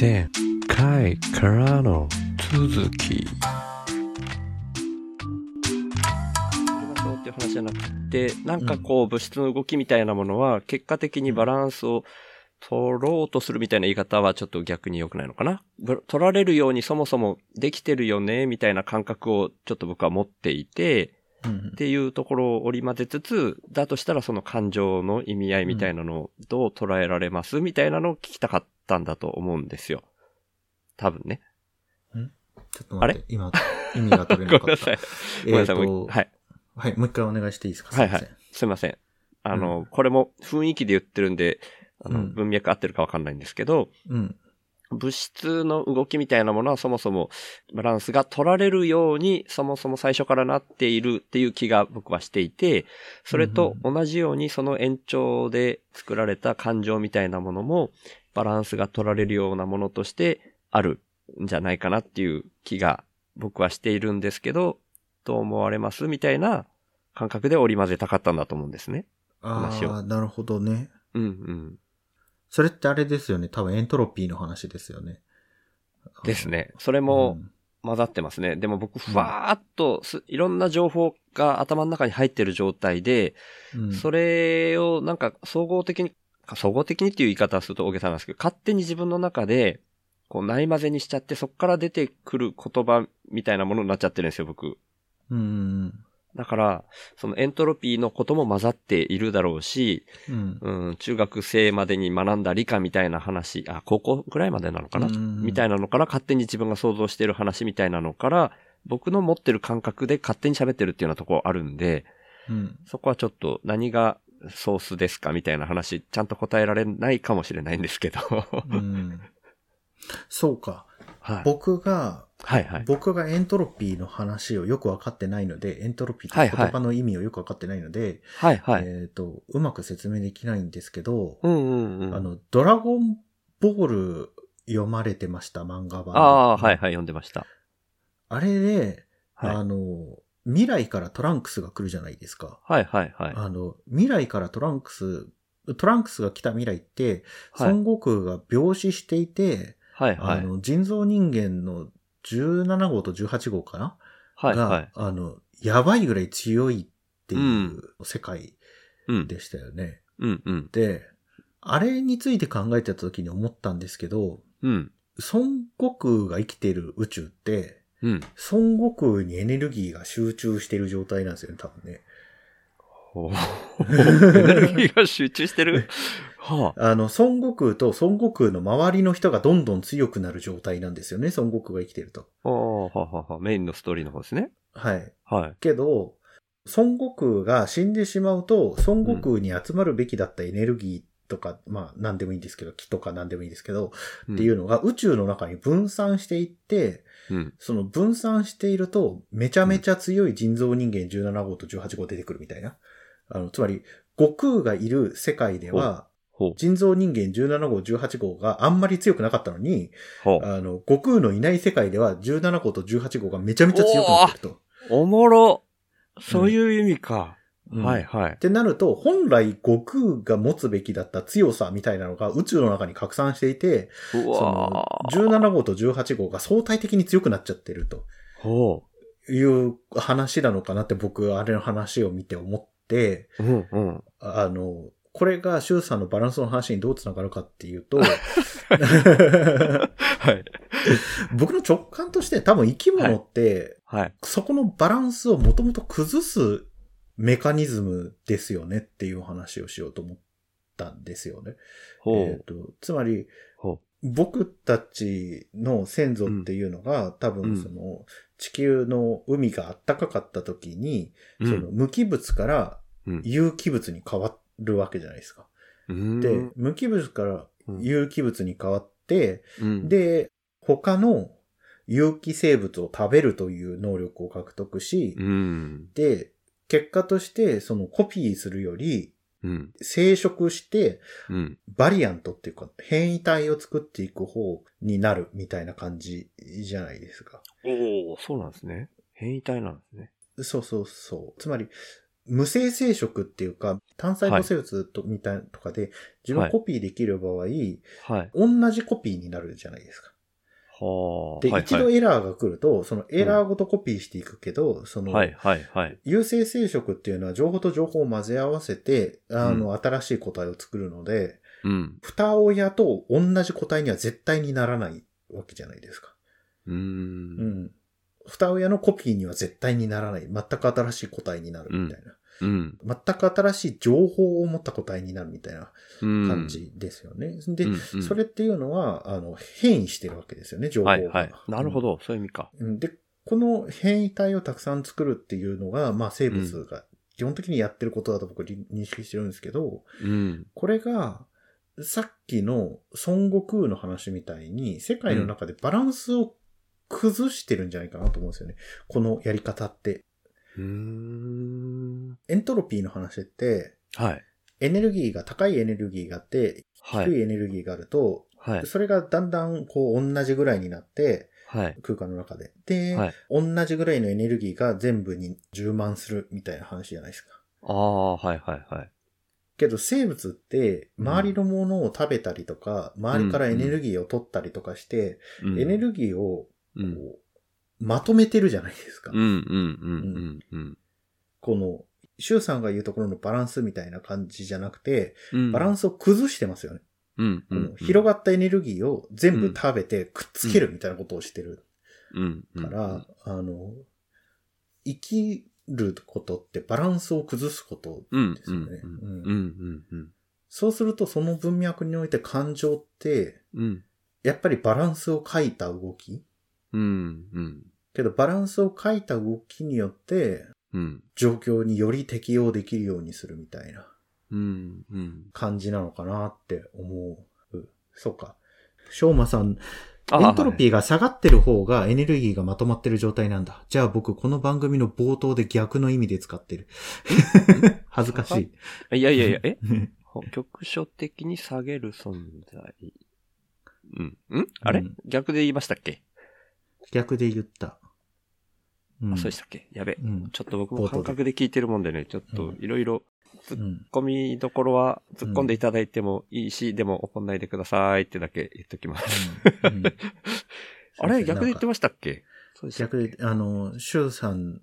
前回からの続き。っていう話じゃなくて、なんかこう物質の動きみたいなものは、結果的にバランスを取ろうとするみたいな言い方はちょっと逆に良くないのかな？取られるようにそもそもできてるよね、みたいな感覚をちょっと僕は持っていて、っていうところを織り交ぜつつ、だとしたらその感情の意味合いみたいなのをどう捉えられますみたいなのを聞きたかったんだと思うんですよ。多分ね。ん？ちょっと待って、今、意味が取れなかった。ごめんなさい。ごめんなさい。はい。はい、もう一回お願いしていいですか？はいはい。すいません。あの、うん、これも雰囲気で言ってるんで、あの、文脈合ってるかわかんないんですけど、うん。物質の動きみたいなものはそもそもバランスが取られるようにそもそも最初からなっているっていう気が僕はしていて、それと同じようにその延長で作られた感情みたいなものもバランスが取られるようなものとしてあるんじゃないかなっていう気が僕はしているんですけど、どう思われますみたいな感覚で織り交ぜたかったんだと思うんですね。話を。ああ、なるほどね。うんうん。それってあれですよね。多分エントロピーの話ですよね。ですね。それも混ざってますね。うん、でも僕、ふわーっといろんな情報が頭の中に入ってる状態で、うん、それをなんか総合的に、総合的にっていう言い方をすると大げさなんですけど、勝手に自分の中で、こうない混ぜにしちゃって、そこから出てくる言葉みたいなものになっちゃってるんですよ、僕。うん。だから、そのエントロピーのことも混ざっているだろうし、うん、うん、中学生までに学んだ理科みたいな話、あ、高校ぐらいまでなのかな、みたいなのから勝手に自分が想像している話みたいなのから、僕の持ってる感覚で勝手に喋ってるっていうようなところあるんで、うん、そこはちょっと何がソースですかみたいな話、ちゃんと答えられないかもしれないんですけどうん。そうか。はい、僕がはいはい。僕がエントロピーの話をよくわかってないので、エントロピーって言葉の意味をよくわかってないので、はいはい。えっ、と、うまく説明できないんですけど、うんうんうん。あの、ドラゴンボール読まれてました、漫画版ああ、はいはい、読んでました。あれで、はい、あの、未来からトランクスが来るじゃないですか。はいはいはい。あの、未来からトランクス、トランクスが来た未来って、孫悟空が病死していて、はいはい。あの、人造人間の17号と18号かな？はい、はい。あの、やばいぐらい強いっていう世界でしたよね。うん、うん、で、あれについて考えてた時に思ったんですけど、うん。孫悟空が生きている宇宙って、うん。孫悟空にエネルギーが集中している状態なんですよね、多分ね。エネルギーが集中してる？はあ、あの、孫悟空と孫悟空の周りの人がどんどん強くなる状態なんですよね、孫悟空が生きてると。ああ、はははメインのストーリーの方ですね。はい。はい。けど、孫悟空が死んでしまうと、孫悟空に集まるべきだったエネルギーとか、うん、まあ何でもいいんですけど、木とか何でもいいですけど、うん、っていうのが宇宙の中に分散していって、うん、その分散していると、めちゃめちゃ強い人造人間17号と18号出てくるみたいな。あの、つまり、悟空がいる世界では、人造人間17号、18号があんまり強くなかったのに、あの、悟空のいない世界では17号と18号がめちゃめちゃ強くなってると。おもろ。そういう意味か。うん、はいはい。ってなると、本来悟空が持つべきだった強さみたいなのが宇宙の中に拡散していて、その17号と18号が相対的に強くなっちゃってると。ほう。いう話なのかなって僕、あれの話を見て思って、うんうん、あの、これが周さんのバランスの話にどうつながるかっていうと、はい。僕の直感として多分生き物って、はい、はい、そこのバランスをもともと崩すメカニズムですよねっていう話をしようと思ったんですよね。えーと、つまり、僕たちの先祖っていうのが、うん、多分その地球の海が暖かかった時に、うん、その無機物から有機物に変わっるわけじゃないですか。で、無機物から有機物に変わって、うん、で、他の有機生物を食べるという能力を獲得し、うん、で、結果としてそのコピーするより、うん、生殖して、うん、バリアントっていうか変異体を作っていく方になるみたいな感じじゃないですか。おおそうなんですね。変異体なんですね。そうそうそう。つまり、無生成色っていうか、単細胞生物と、みたいなとかで、自分コピーできる場合、はい、同じコピーになるじゃないですか。はあ。で、はいはい、一度エラーが来ると、そのエラーごとコピーしていくけど、うん、その、はいはいはい。有性生殖っていうのは情報と情報を混ぜ合わせて、あの、うん、新しい個体を作るので、うん。二親と同じ個体には絶対にならないわけじゃないですか。うん。うん。二親のコピーには絶対にならない。全く新しい個体になるみたいな。うん、全く新しい情報を持った個体になるみたいな感じですよね。うん、で、うんうん、それっていうのは、あの、変異してるわけですよね、情報が。はいはい。なるほど、そういう意味か。で、この変異体をたくさん作るっていうのが、まあ生物が基本的にやってることだと僕認識してるんですけど、うん、これが、さっきの孫悟空の話みたいに、世界の中でバランスを崩してるんじゃないかなと思うんですよね。このやり方って。うん。エントロピーの話って、はい。エネルギーが、高いエネルギーがあって、低いエネルギーがあると、はい。それがだんだんこう同じぐらいになって、はい。空間の中で。で、はい、同じぐらいのエネルギーが全部に充満するみたいな話じゃないですか。ああ、はいはいはい。けど生物って、周りのものを食べたりとか、うん、周りからエネルギーを取ったりとかして、うん、エネルギーをこう、まとめてるじゃないですか。うんうんうんうん。この、シュウさんが言うところのバランスみたいな感じじゃなくて、バランスを崩してますよね。うんうんうん、広がったエネルギーを全部食べてくっつけるみたいなことをしてる。から、あの、生きることってバランスを崩すことですよね。そうするとその文脈において感情って、やっぱりバランスを書いた動きうん、うん。けど、バランスを書いた動きによって、うん。状況により適応できるようにするみたいな、うん、うん。感じなのかなって思う。そうか。しょうまさん、エントロピーが下がってる方がエネルギーがまとまってる状態なんだ。はい、じゃあ僕この番組の冒頭で逆の意味で使ってる。恥ずかしい。いやいやいや、え？局所的に下げる存在？うん。ん？あれ、うん、逆で言いましたっけ？逆で言った。うん、あ、そうでしたっけ？やべ、うん。ちょっと僕も感覚で聞いてるもんでね、ちょっといろいろ突っ込みどころは突っ込んでいただいてもいいし、うん、でも怒んないでくださいってだけ言っときます。あれ？逆で言ってましたっけ？逆で、あの、シュウさん、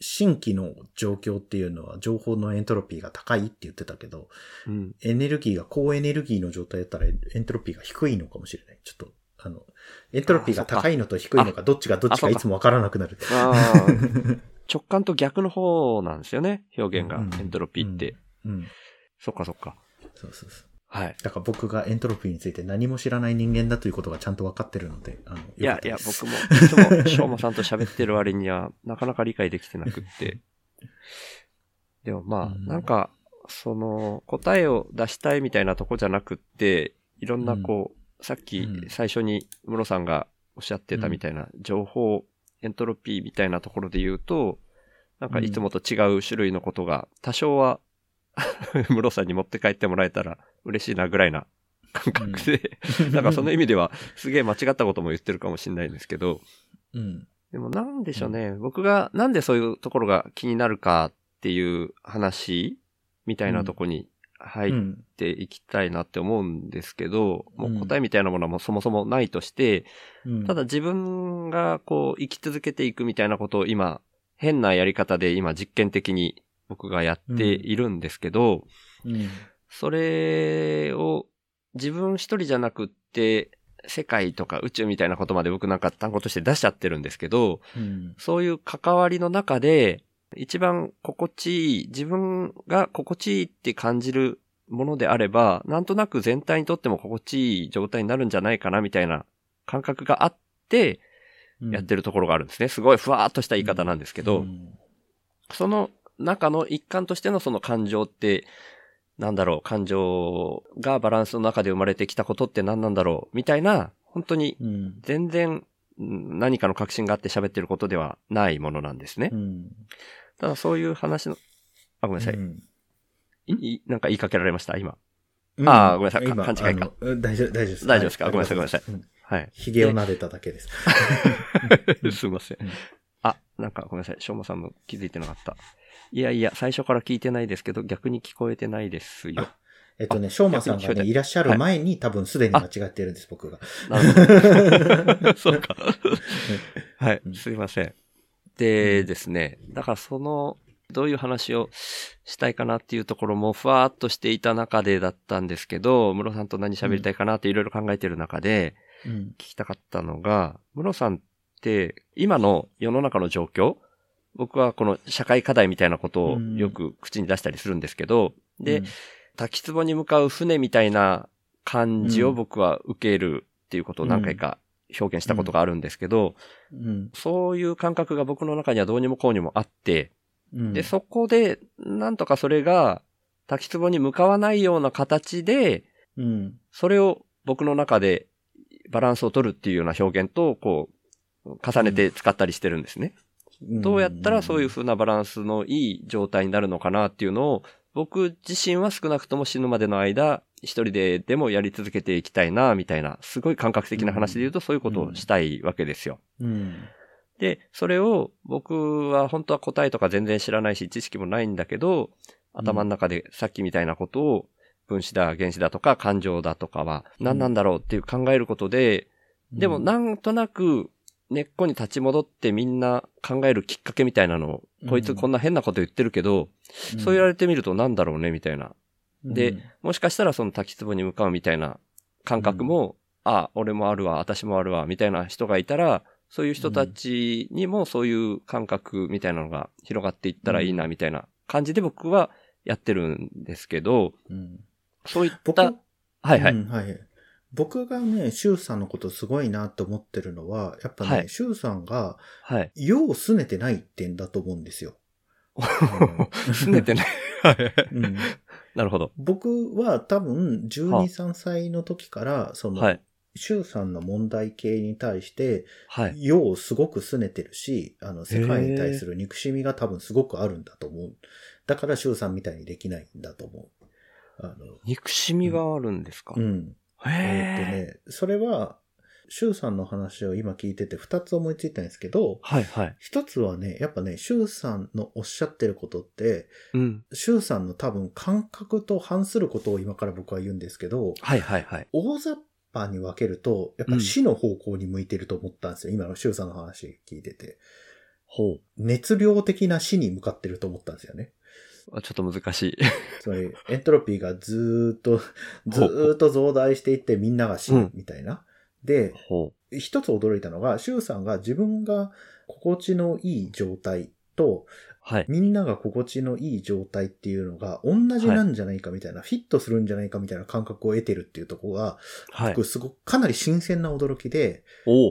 新規の状況っていうのは情報のエントロピーが高いって言ってたけど、うん、エネルギーが高エネルギーの状態だったらエントロピーが低いのかもしれない。ちょっとあの、エントロピーが高いのと低いのか、どっちがどっちかいつもわからなくなる。直感と逆の方なんですよね、表現が、うん、エントロピーって。うん。うん、そっかそっか。そうそうそう。はい。だから僕がエントロピーについて何も知らない人間だということがちゃんと分かってるので、あの、いやいや、僕も、いつも、しょうまさんと喋ってる割には、なかなか理解できてなくって。でもまあ、なんか、その、答えを出したいみたいなとこじゃなくって、いろんなこう、さっき最初に室さんがおっしゃってたみたいな情報、エントロピーみたいなところで言うと、なんかいつもと違う種類のことが多少は 室さんに持って帰ってもらえたら嬉しいなぐらいな感覚で、うん、なんかその意味ではすげえ間違ったことも言ってるかもしれないんですけど、うん、でもなんでしょうね、うん、僕がなんでそういうところが気になるかっていう話みたいなとこに入っていきたいなって思うんですけど、うん、もう答えみたいなものはもうそもそもないとして、うん、ただ自分がこう生き続けていくみたいなことを今、変なやり方で今実験的に僕がやっているんですけど、うん、それを自分一人じゃなくって、世界とか宇宙みたいなことまで僕なんか単語として出しちゃってるんですけど、そういう関わりの中で、一番心地いい、自分が心地いいって感じるものであれば、なんとなく全体にとっても心地いい状態になるんじゃないかなみたいな感覚があって、やってるところがあるんですね。すごいふわーっとした言い方なんですけど、その中の一環としてのその感情って、なんだろう、感情がバランスの中で生まれてきたことって何なんだろう、みたいな、本当に全然何かの確信があって喋ってることではないものなんですね。ただそういう話の、あ、ごめんなさい。うん、いなんか言いかけられました？今。うん、ああ、ごめんなさい。勘違いか。大丈夫、大丈夫です。大丈夫ですか、はい、ごめんなさい、ごめんなさい。はい。髭を撫でただけです。すいません。あ、なんかごめんなさい、しょうまさんも気づいてなかった。いやいや、最初から聞いてないですけど、逆に聞こえてないですよ。えっとね、しょうまさんがね、いらっしゃる前に、多分すでに間違ってるんです、僕が。なるほど。そうか。はい、すいません。でですね、だからその、どういう話をしたいかなっていうところもふわーっとしていた中でだったんですけど、ムロさんと何喋りたいかなっていろいろ考えてる中で、聞きたかったのが、ムロさんって今の世の中の状況、僕はこの社会課題みたいなことをよく口に出したりするんですけど、で、滝壺に向かう船みたいな感じを僕は受けるっていうことを何回か表現したことがあるんですけど、そういう感覚が僕の中にはどうにもこうにもあって、で、そこで、なんとかそれが、滝壺に向かわないような形で、うん、それを僕の中でバランスを取るっていうような表現と、こう、重ねて使ったりしてるんですね。うん、どうやったらそういう風なバランスのいい状態になるのかなっていうのを、僕自身は少なくとも死ぬまでの間、一人ででもやり続けていきたいな、みたいな、すごい感覚的な話で言うとそういうことをしたいわけですよ。うん、で、それを僕は本当は答えとか全然知らないし、知識もないんだけど、頭の中でさっきみたいなことを分子だ、原子だとか感情だとかは何なんだろうっていう考えることで、でもなんとなく根っこに立ち戻ってみんな考えるきっかけみたいなのを、こいつこんな変なこと言ってるけど、そう言われてみるとなんだろうねみたいな。で、もしかしたらその滝壺に向かうみたいな感覚も、あ、俺もあるわ、私もあるわ、みたいな人がいたら、そういう人たちにもそういう感覚みたいなのが広がっていったらいいな、みたいな感じで僕はやってるんですけど、うん、そういった、はいはい、うん、はい。僕がね、シュウさんのことすごいなと思ってるのは、やっぱね、はい、シュウさんが、はい。世を拗ねてない点だと思うんですよ。拗ねてない。はい。うん。なるほど。僕は多分、12、3歳の時から、その、はい。シュウさんの問題系に対して、はい。世をすごく拗ねてるし、あの、世界に対する憎しみが多分すごくあるんだと思う。だからシュウさんみたいにできないんだと思う。あの、憎しみがあるんですか、うん、うん。えっとね、それは、シュウさんの話を今聞いてて二つ思いついたんですけど、はいはい。一つはね、やっぱね、シュウさんのおっしゃってることって、うん。シュウさんの多分感覚と反することを今から僕は言うんですけど、はいはいはい。大雑把に分けると、やっぱ死の方向に向いてると思ったんですよ。うん、今のシュウさんの話聞いてて。ほう。熱量的な死に向かってると思ったんですよね。ちょっと難しい。つまり、エントロピーがずっと、ずっと増大していってみんなが死ぬみたいな。うん、で、一つ驚いたのが、シュウさんが自分が心地のいい状態と、はい。みんなが心地のいい状態っていうのが同じなんじゃないかみたいな、はい、フィットするんじゃないかみたいな感覚を得てるっていうところが、はい、僕すごくかなり新鮮な驚きで、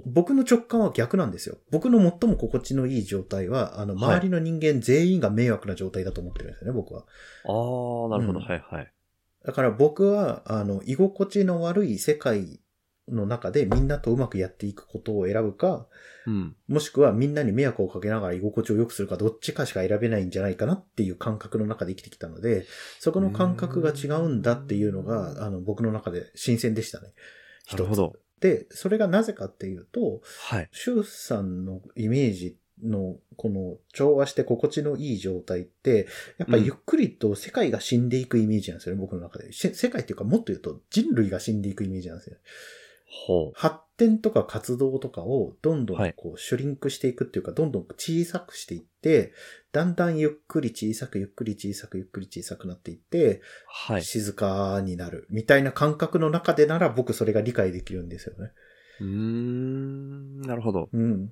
僕の直感は逆なんですよ。僕の最も心地のいい状態は、あの、周りの人間全員が迷惑な状態だと思ってるんですよね、僕は。ああ、なるほど、うん、はいはい。だから僕は、あの、居心地の悪い世界の中でみんなとうまくやっていくことを選ぶか、うん、もしくはみんなに迷惑をかけながら居心地を良くするかどっちかしか選べないんじゃないかなっていう感覚の中で生きてきたので、そこの感覚が違うんだっていうのが、あの、僕の中で新鮮でしたね。なるほど。で、それがなぜかっていうと、はい。シュウさんのイメージの、この調和して心地のいい状態って、やっぱゆっくりと世界が死んでいくイメージなんですよね、うん、僕の中で。世界っていうかもっと言うと人類が死んでいくイメージなんですよ。発展とか活動とかをどんどんこうシュリンクしていくっていうか、どんどん小さくしていって、だんだんゆっくり小さくゆっくり小さくゆっくり小さくなっていって、はい、静かになるみたいな感覚の中でなら僕それが理解できるんですよね。うーん、なるほど。うん。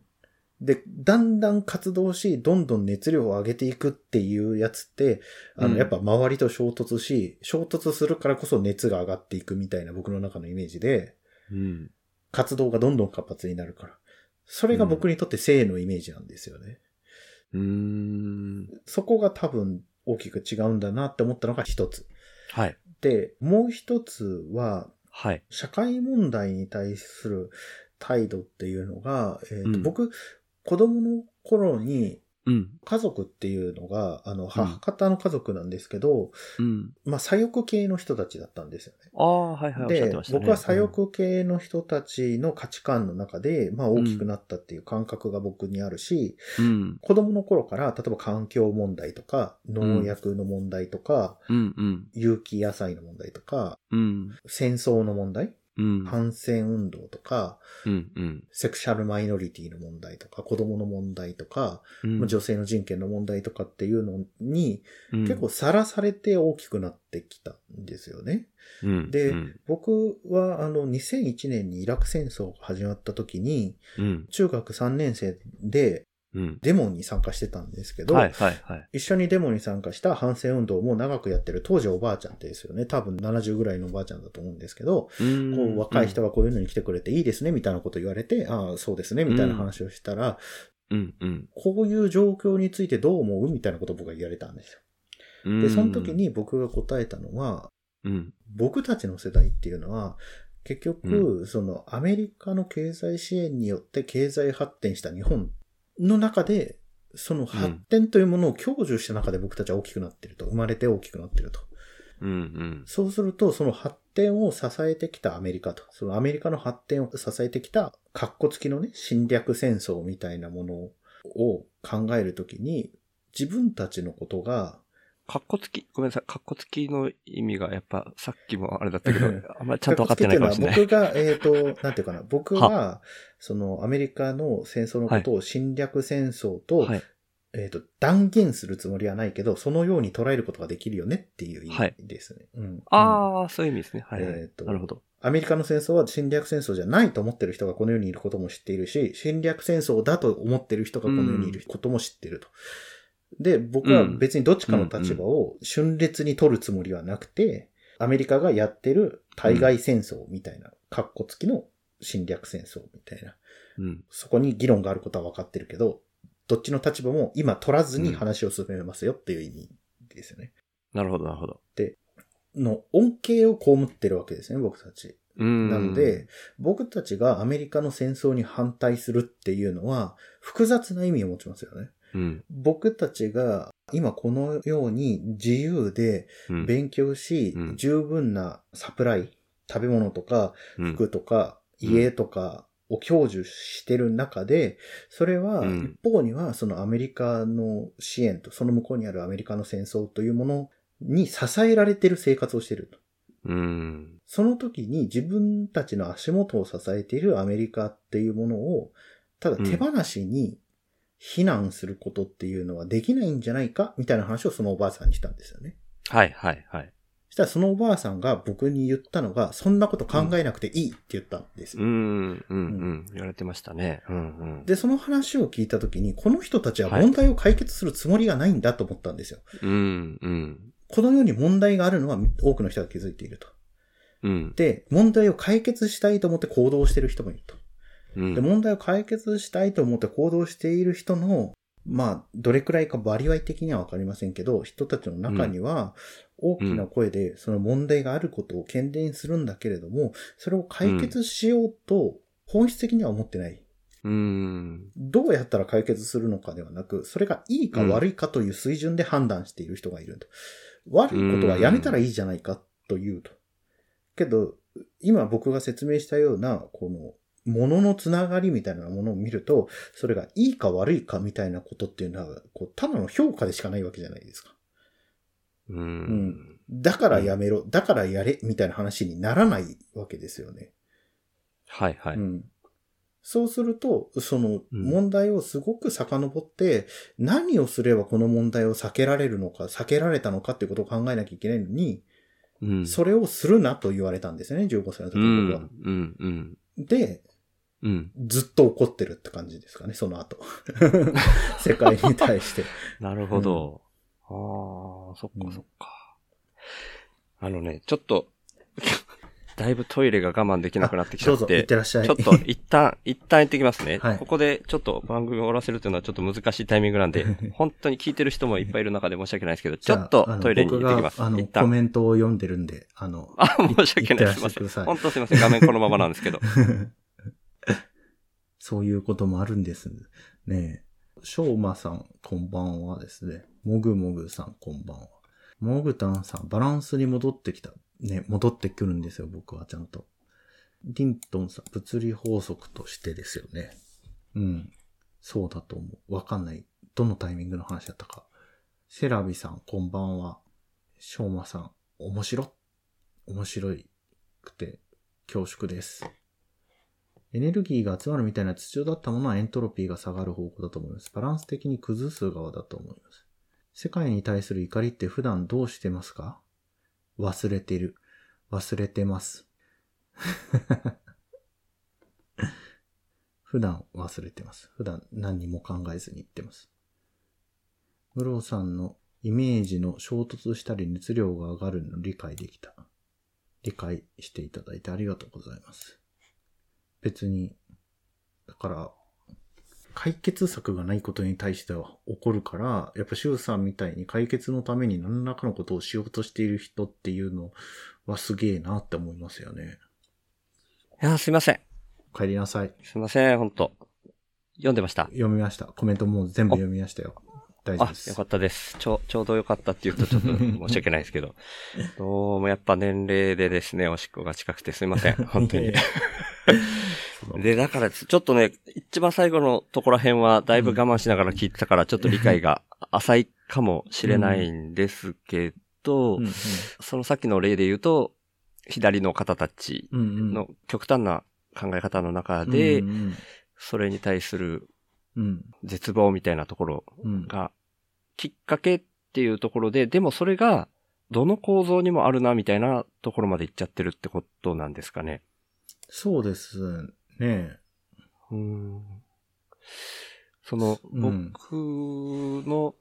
で、だんだん活動し、どんどん熱量を上げていくっていうやつって、あの、やっぱ周りと衝突し、衝突するからこそ熱が上がっていくみたいな僕の中のイメージで、うん、活動がどんどん活発になるから。それが僕にとって性のイメージなんですよね。うん、そこが多分大きく違うんだなって思ったのが一つ。はい。で、もう一つは、はい。社会問題に対する態度っていうのが、えーと、うん、僕、子供の頃に、うん。家族っていうのが、あの、母方の家族なんですけど、うん。まあ、左翼系の人たちだったんですよね。ああ、はいはい、で、ね、僕は左翼系の人たちの価値観の中で、まあ、大きくなったっていう感覚が僕にあるし、うん。子供の頃から、例えば環境問題とか、農薬の問題とか、うん、うん。有機野菜の問題とか、うん。戦争の問題うん、反戦運動とか、うんうん、セクシャルマイノリティの問題とか、子供の問題とか、うん、女性の人権の問題とかっていうのに、結構さらされて大きくなってきたんですよね。うん、で、僕はあの2001年にイラク戦争が始まった時に、中学3年生でうん、デモに参加してたんですけど、はいはいはい、一緒にデモに参加した反戦運動も長くやってる当時おばあちゃんですよね。多分70ぐらいのおばあちゃんだと思うんですけど、こう若い人がこういうのに来てくれていいですねみたいなこと言われて、ああ、そうですねみたいな話をしたら、うん。うん、こういう状況についてどう思う？みたいなことを僕が言われたんですよ。で、その時に僕が答えたのは、うん、僕たちの世代っていうのは、結局、そのアメリカの経済支援によって経済発展した日本の中で、その発展というものを享受した中で僕たちは大きくなってると。生まれて大きくなってると。うんうん、そうすると、その発展を支えてきたアメリカと、そのアメリカの発展を支えてきた、カッコ付きのね、侵略戦争みたいなものを考えるときに、自分たちのことが、カッコ付き、ごめんなさい、カッコ付きの意味がやっぱさっきもあれだったけど、あんまりちゃんと分かってないかもしれない。僕が、えっ、ー、と、なんていうかな、僕は、そのアメリカの戦争のことを侵略戦争と、はい、えっ、ー、と、断言するつもりはないけど、そのように捉えることができるよねっていう意味ですね。はい、うん、ああ、そういう意味ですね。はい、はい、えと、なるほど。アメリカの戦争は侵略戦争じゃないと思ってる人がこの世にいることも知っているし、侵略戦争だと思ってる人がこの世にいることも知っていると。うんで、僕は別にどっちかの立場を瞬烈に取るつもりはなくて、アメリカがやってる対外戦争みたいな、カッコ付きの侵略戦争みたいな。うん、そこに議論があることは分かってるけど、どっちの立場も今取らずに話を進めますよっていう意味ですよね。なるほど、なるほど。で、の恩恵を被ってるわけですね、僕たち。なので、僕たちがアメリカの戦争に反対するっていうのは、複雑な意味を持ちますよね。うん、僕たちが今このように自由で勉強し、うん、十分なサプライ、食べ物とか服とか家とかを享受してる中で、それは一方にはそのアメリカの支援とその向こうにあるアメリカの戦争というものに支えられてる生活をしてると。うん、その時に自分たちの足元を支えているアメリカっていうものを、ただ手放しに避難することっていうのはできないんじゃないかみたいな話をそのおばあさんにしたんですよね。はいはいはい。そしたらそのおばあさんが僕に言ったのが、そんなこと考えなくていいって言ったんですよ。うん、うん、うん。言われてましたね。うん、うん。で、その話を聞いたときに、この人たちは問題を解決するつもりがないんだと思ったんですよ。うん、うん。このように問題があるのは多くの人が気づいていると。うん。で、問題を解決したいと思って行動している人もいると。で、問題を解決したいと思って行動している人の、まあ、どれくらいか割合的にはわかりませんけど、人たちの中には、大きな声でその問題があることを懸念するんだけれども、それを解決しようと本質的には思ってない。うん、どうやったら解決するのかではなく、それがいいか悪いかという水準で判断している人がいると。悪いことはやめたらいいじゃないかというと。けど、今僕が説明したような、このもののつながりみたいなものを見ると、それがいいか悪いかみたいなことっていうのは、こう、ただの評価でしかないわけじゃないですか。うん。うん。だからやめろ、うん、だからやれ、みたいな話にならないわけですよね。はいはい。うん。そうすると、その問題をすごく遡って、うん、何をすればこの問題を避けられるのか、避けられたのかっていうことを考えなきゃいけないのに、うん、それをするなと言われたんですね、15歳の時に僕は。うん、うん、で、うん。ずっと怒ってるって感じですかね、その後。世界に対して。なるほど。うん、ああ、そっかそっか。うん、あのね、ちょっと、だいぶトイレが我慢できなくなってきちゃって。どうぞ、行ってらっしゃい。ちょっと一旦、一旦行ってきますね。はい、ここでちょっと番組を終わらせるというのはちょっと難しいタイミングなんで、本当に聞いてる人もいっぱいいる中で申し訳ないですけど、ちょっとトイレに行ってきます。あの、コメントを読んでるんで、あの、あ、申し訳ない。すいません。本当すいません。画面このままなんですけど。そういうこともあるんです。ねしょうまさん、こんばんはですね。もぐもぐさん、こんばんは。もぐたんさん、バランスに戻ってきた。ね、戻ってくるんですよ、僕はちゃんと。リントンさん、物理法則としてですよね。うん。そうだと思う。わかんない。どのタイミングの話だったか。セラビさん、こんばんは。しょうまさん、面白面白いくて恐縮です。エネルギーが集まるみたいな土だったものはエントロピーが下がる方向だと思います。バランス的に崩す側だと思います。世界に対する怒りって普段どうしてますか？忘れてる。忘れてます。普段忘れてます。普段何にも考えずに言ってます。ムロさんのイメージの衝突したり熱量が上がるの理解できた。理解していただいてありがとうございます。別に、だから、解決策がないことに対しては怒るから、やっぱシュウさんみたいに解決のために何らかのことをしようとしている人っていうのはすげえなって思いますよね。いや、すいません。帰りなさい。すいません、本当読んでました。読みました。コメントも全部読みましたよ。大丈夫です。あ、よかったです。ちょ、ちょうどよかったって言うとちょっと申し訳ないですけど。どうもやっぱ年齢でですね、おしっこが近くてすいません。本当に。で、だから、ちょっとね、一番最後のところら辺は、だいぶ我慢しながら聞いてたから、ちょっと理解が浅いかもしれないんですけど、うんうん、そのさっきの例で言うと、左の方たちの極端な考え方の中で、それに対する絶望みたいなところが、きっかけっていうところで、でもそれが、どの構造にもあるなみたいなところまで行っちゃってるってことなんですかね。そうですね。うん。その、僕の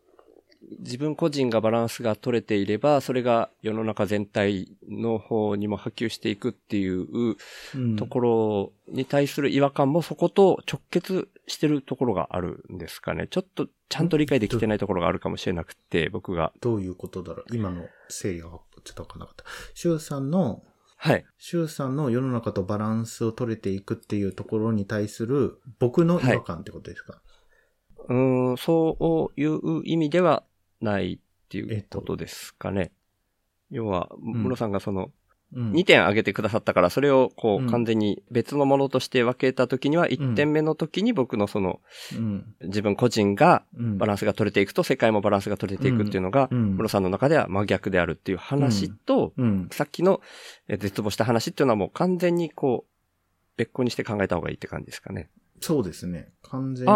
自分個人がバランスが取れていれば、それが世の中全体の方にも波及していくっていうところに対する違和感もそこと直結してるところがあるんですかね。ちょっとちゃんと理解できてないところがあるかもしれなくて、僕が。どういうことだろう今の整理がちょっとわかんなかった。シュウさんの、はい。シュウさんの世の中とバランスを取れていくっていうところに対する僕の違和感ってことですか、はいうん、そういう意味ではないっていうことですかね。えっと、要は、ムロさんがその、2点挙げてくださったから、それをこう完全に別のものとして分けたときには、1点目の時に僕のその、自分個人がバランスが取れていくと、世界もバランスが取れていくっていうのが、ムロさんの中では真逆であるっていう話と、さっきの絶望した話っていうのはもう完全にこう、別個にして考えた方がいいって感じですかね。そうですね。完全に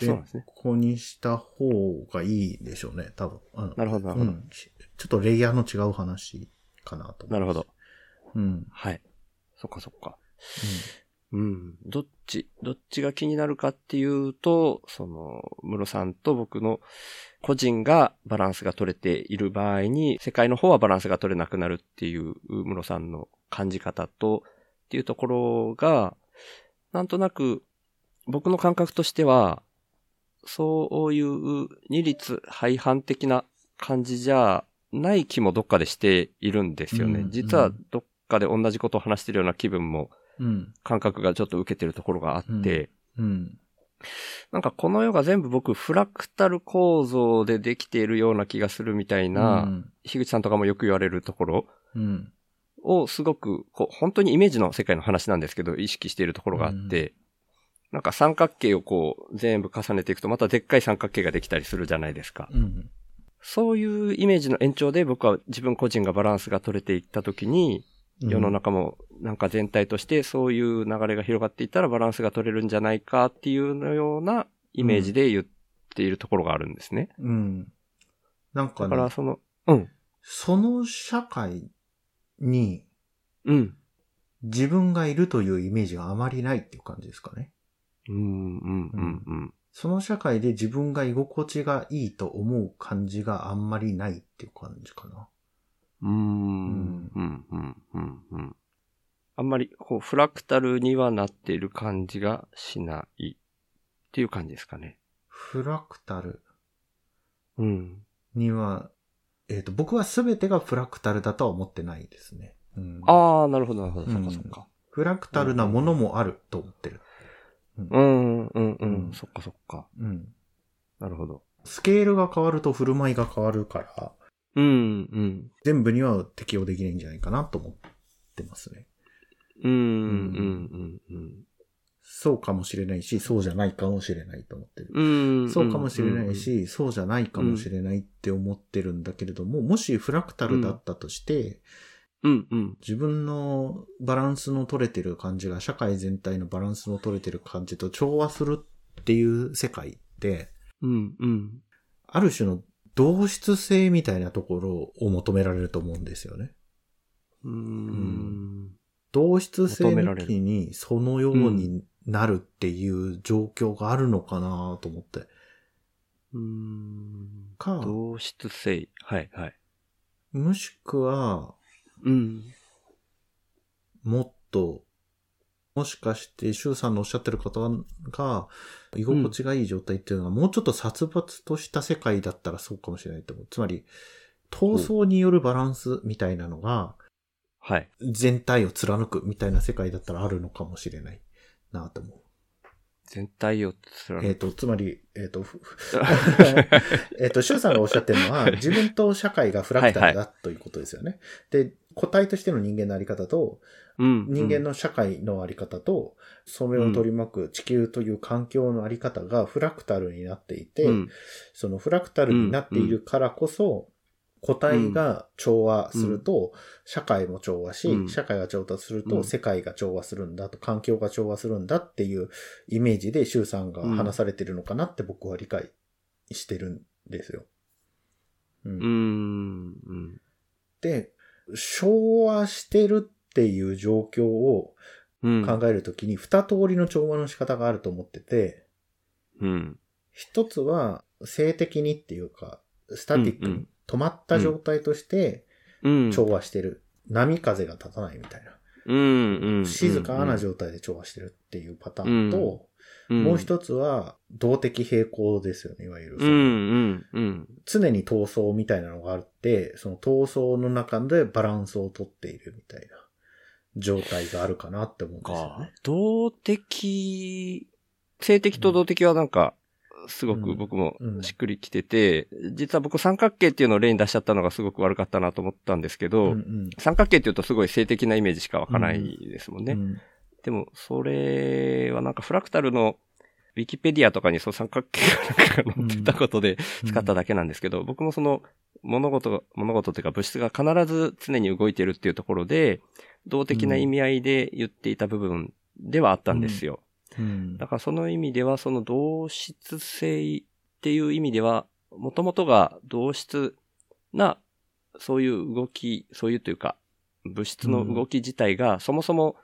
別個にした方がいいでしょうね、多分。なるほど、なるほど、うん、ちょっとレイヤーの違う話かなとなるほど。うん。はい。そっかそっか。うん。うん。どっち、どっちが気になるかっていうと、その、ムロさんと僕の個人がバランスが取れている場合に、世界の方はバランスが取れなくなるっていうムロさんの感じ方と、っていうところが、なんとなく僕の感覚としては、そういう二律背反的な感じじゃない気もどっかでしているんですよね。うん、実はどっかで同じことを話してるような気分も、感覚がちょっと受けてるところがあって、うんうん、なんかこの世が全部僕フラクタル構造でできているような気がするみたいな、樋口さんとかもよく言われるところをすごくこう本当にイメージの世界の話なんですけど意識しているところがあって、なんか三角形をこう全部重ねていくとまたでっかい三角形ができたりするじゃないですか。うん、そういうイメージの延長で僕は自分個人がバランスが取れていった時に、世の中もなんか全体としてそういう流れが広がっていったらバランスが取れるんじゃないかっていうのようなイメージで言っているところがあるんですね。うん。なんか、ね、だからその、うん。その社会に、うん。自分がいるというイメージがあまりないっていう感じですかね。うん、うん、うん、うん。その社会で自分が居心地がいいと思う感じがあんまりないっていう感じかな。うーん、うん、うん、うん、うん。あんまり、こう、フラクタルにはなっている感じがしないっていう感じですかね。フラクタル？うん。には、えっ、ー、と、僕は全てがフラクタルだとは思ってないですね。うん、ああ、なるほど、なるほど。そっかそっか。フラクタルなものもあると思ってる。うん、うん、うん、うん、そっかそっか。うん。なるほど。スケールが変わると振る舞いが変わるから、うん、うん。全部には適用できないんじゃないかなと思ってますね。うん、うん、うん、うん。そうかもしれないし、そうじゃないかもしれないと思ってる。うん。そうかもしれないし、そうじゃないかもしれないって思ってるんだけれども、もしフラクタルだったとして、うん、うん。自分のバランスの取れてる感じが社会全体のバランスの取れてる感じと調和するっていう世界って、うん、うん。ある種の同質性みたいなところを求められると思うんですよね。うーん。同質性求められる抜きにそのようになるっていう状況があるのかなと思って。うーん。か、同質性。はい、はい。もしくは、うん。もっと、もしかして、周さんのおっしゃってる方が、居心地がいい状態っていうのは、もうちょっと殺伐とした世界だったらそうかもしれないと思う。つまり、闘争によるバランスみたいなのが、はい。全体を貫くみたいな世界だったらあるのかもしれないなと思う。全体を貫えっ、と、つまり、えっ、と、ふ えっと、周さんがおっしゃってるのは、自分と社会がフラクタルだということですよね。で、個体としての人間のあり方と、うん。人間の社会のあり方と、それを取り巻く地球という環境のあり方がフラクタルになっていて、うん、そのフラクタルになっているからこそ、個体が調和すると、社会も調和し、うん社会が調和すると、うん世界が調和するんだと、環境が調和するんだっていうイメージで、周さんが話されてるのかなって僕は理解してるんですよ。うん。うん。で、調和してるっていう状況をうん。考えるときに二通りの調和の仕方があると思ってて、うん。一つは静的にっていうか、スタティックに止まった状態としてうん。調和してる。波風が立たないみたいな。うん。うん。静かな状態で調和してるっていうパターンと、うん、もう一つは動的平衡ですよね、いわゆる。うん。うん。うん。常に闘争みたいなのがあって、その闘争の中でバランスをとっているみたいな状態があるかなって思うんですよかね。。動的、性的と動的はなんか、すごく僕もうんしっくりきてて、実は僕三角形っていうのを例に出しちゃったのがすごく悪かったなと思ったんですけど、うんうん三角形っていうとすごい性的なイメージしか湧かないですもんね。うんでも、それはなんかフラクタルのウィキペディアとかにそう三角形がなんか載ってたことで使っただけなんですけど、僕もその物事が、物事というか物質が必ず常に動いてるっていうところで、動的な意味合いで言っていた部分ではあったんですよ。うん。だからその意味では、その同質性っていう意味では、もともとが同質な、そういう動き、そういうというか、物質の動き自体がそもそも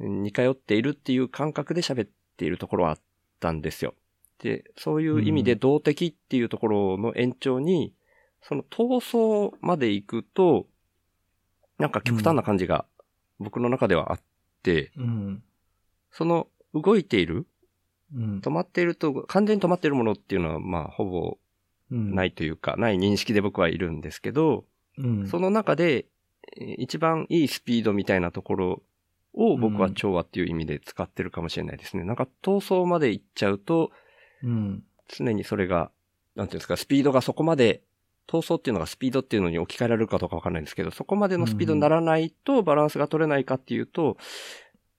似通っているっていう感覚で喋っているところはあったんですよ。で、そういう意味で動的っていうところの延長に、その闘争まで行くと、なんか極端な感じが僕の中ではあって、うん。その動いているうん。止まっていると、完全に止まっているものっていうのは、まあ、ほぼないというか、ない認識で僕はいるんですけど、うん。その中で、えー一番いいスピードみたいなところを僕は調和っていう意味で使ってるかもしれないですね。なんか闘争まで行っちゃうと、うん常にそれが、なんていうんですか、スピードがそこまで、闘争っていうのがスピードっていうのに置き換えられるかどうかわかんないんですけど、そこまでのスピードにならないとバランスが取れないかっていうと、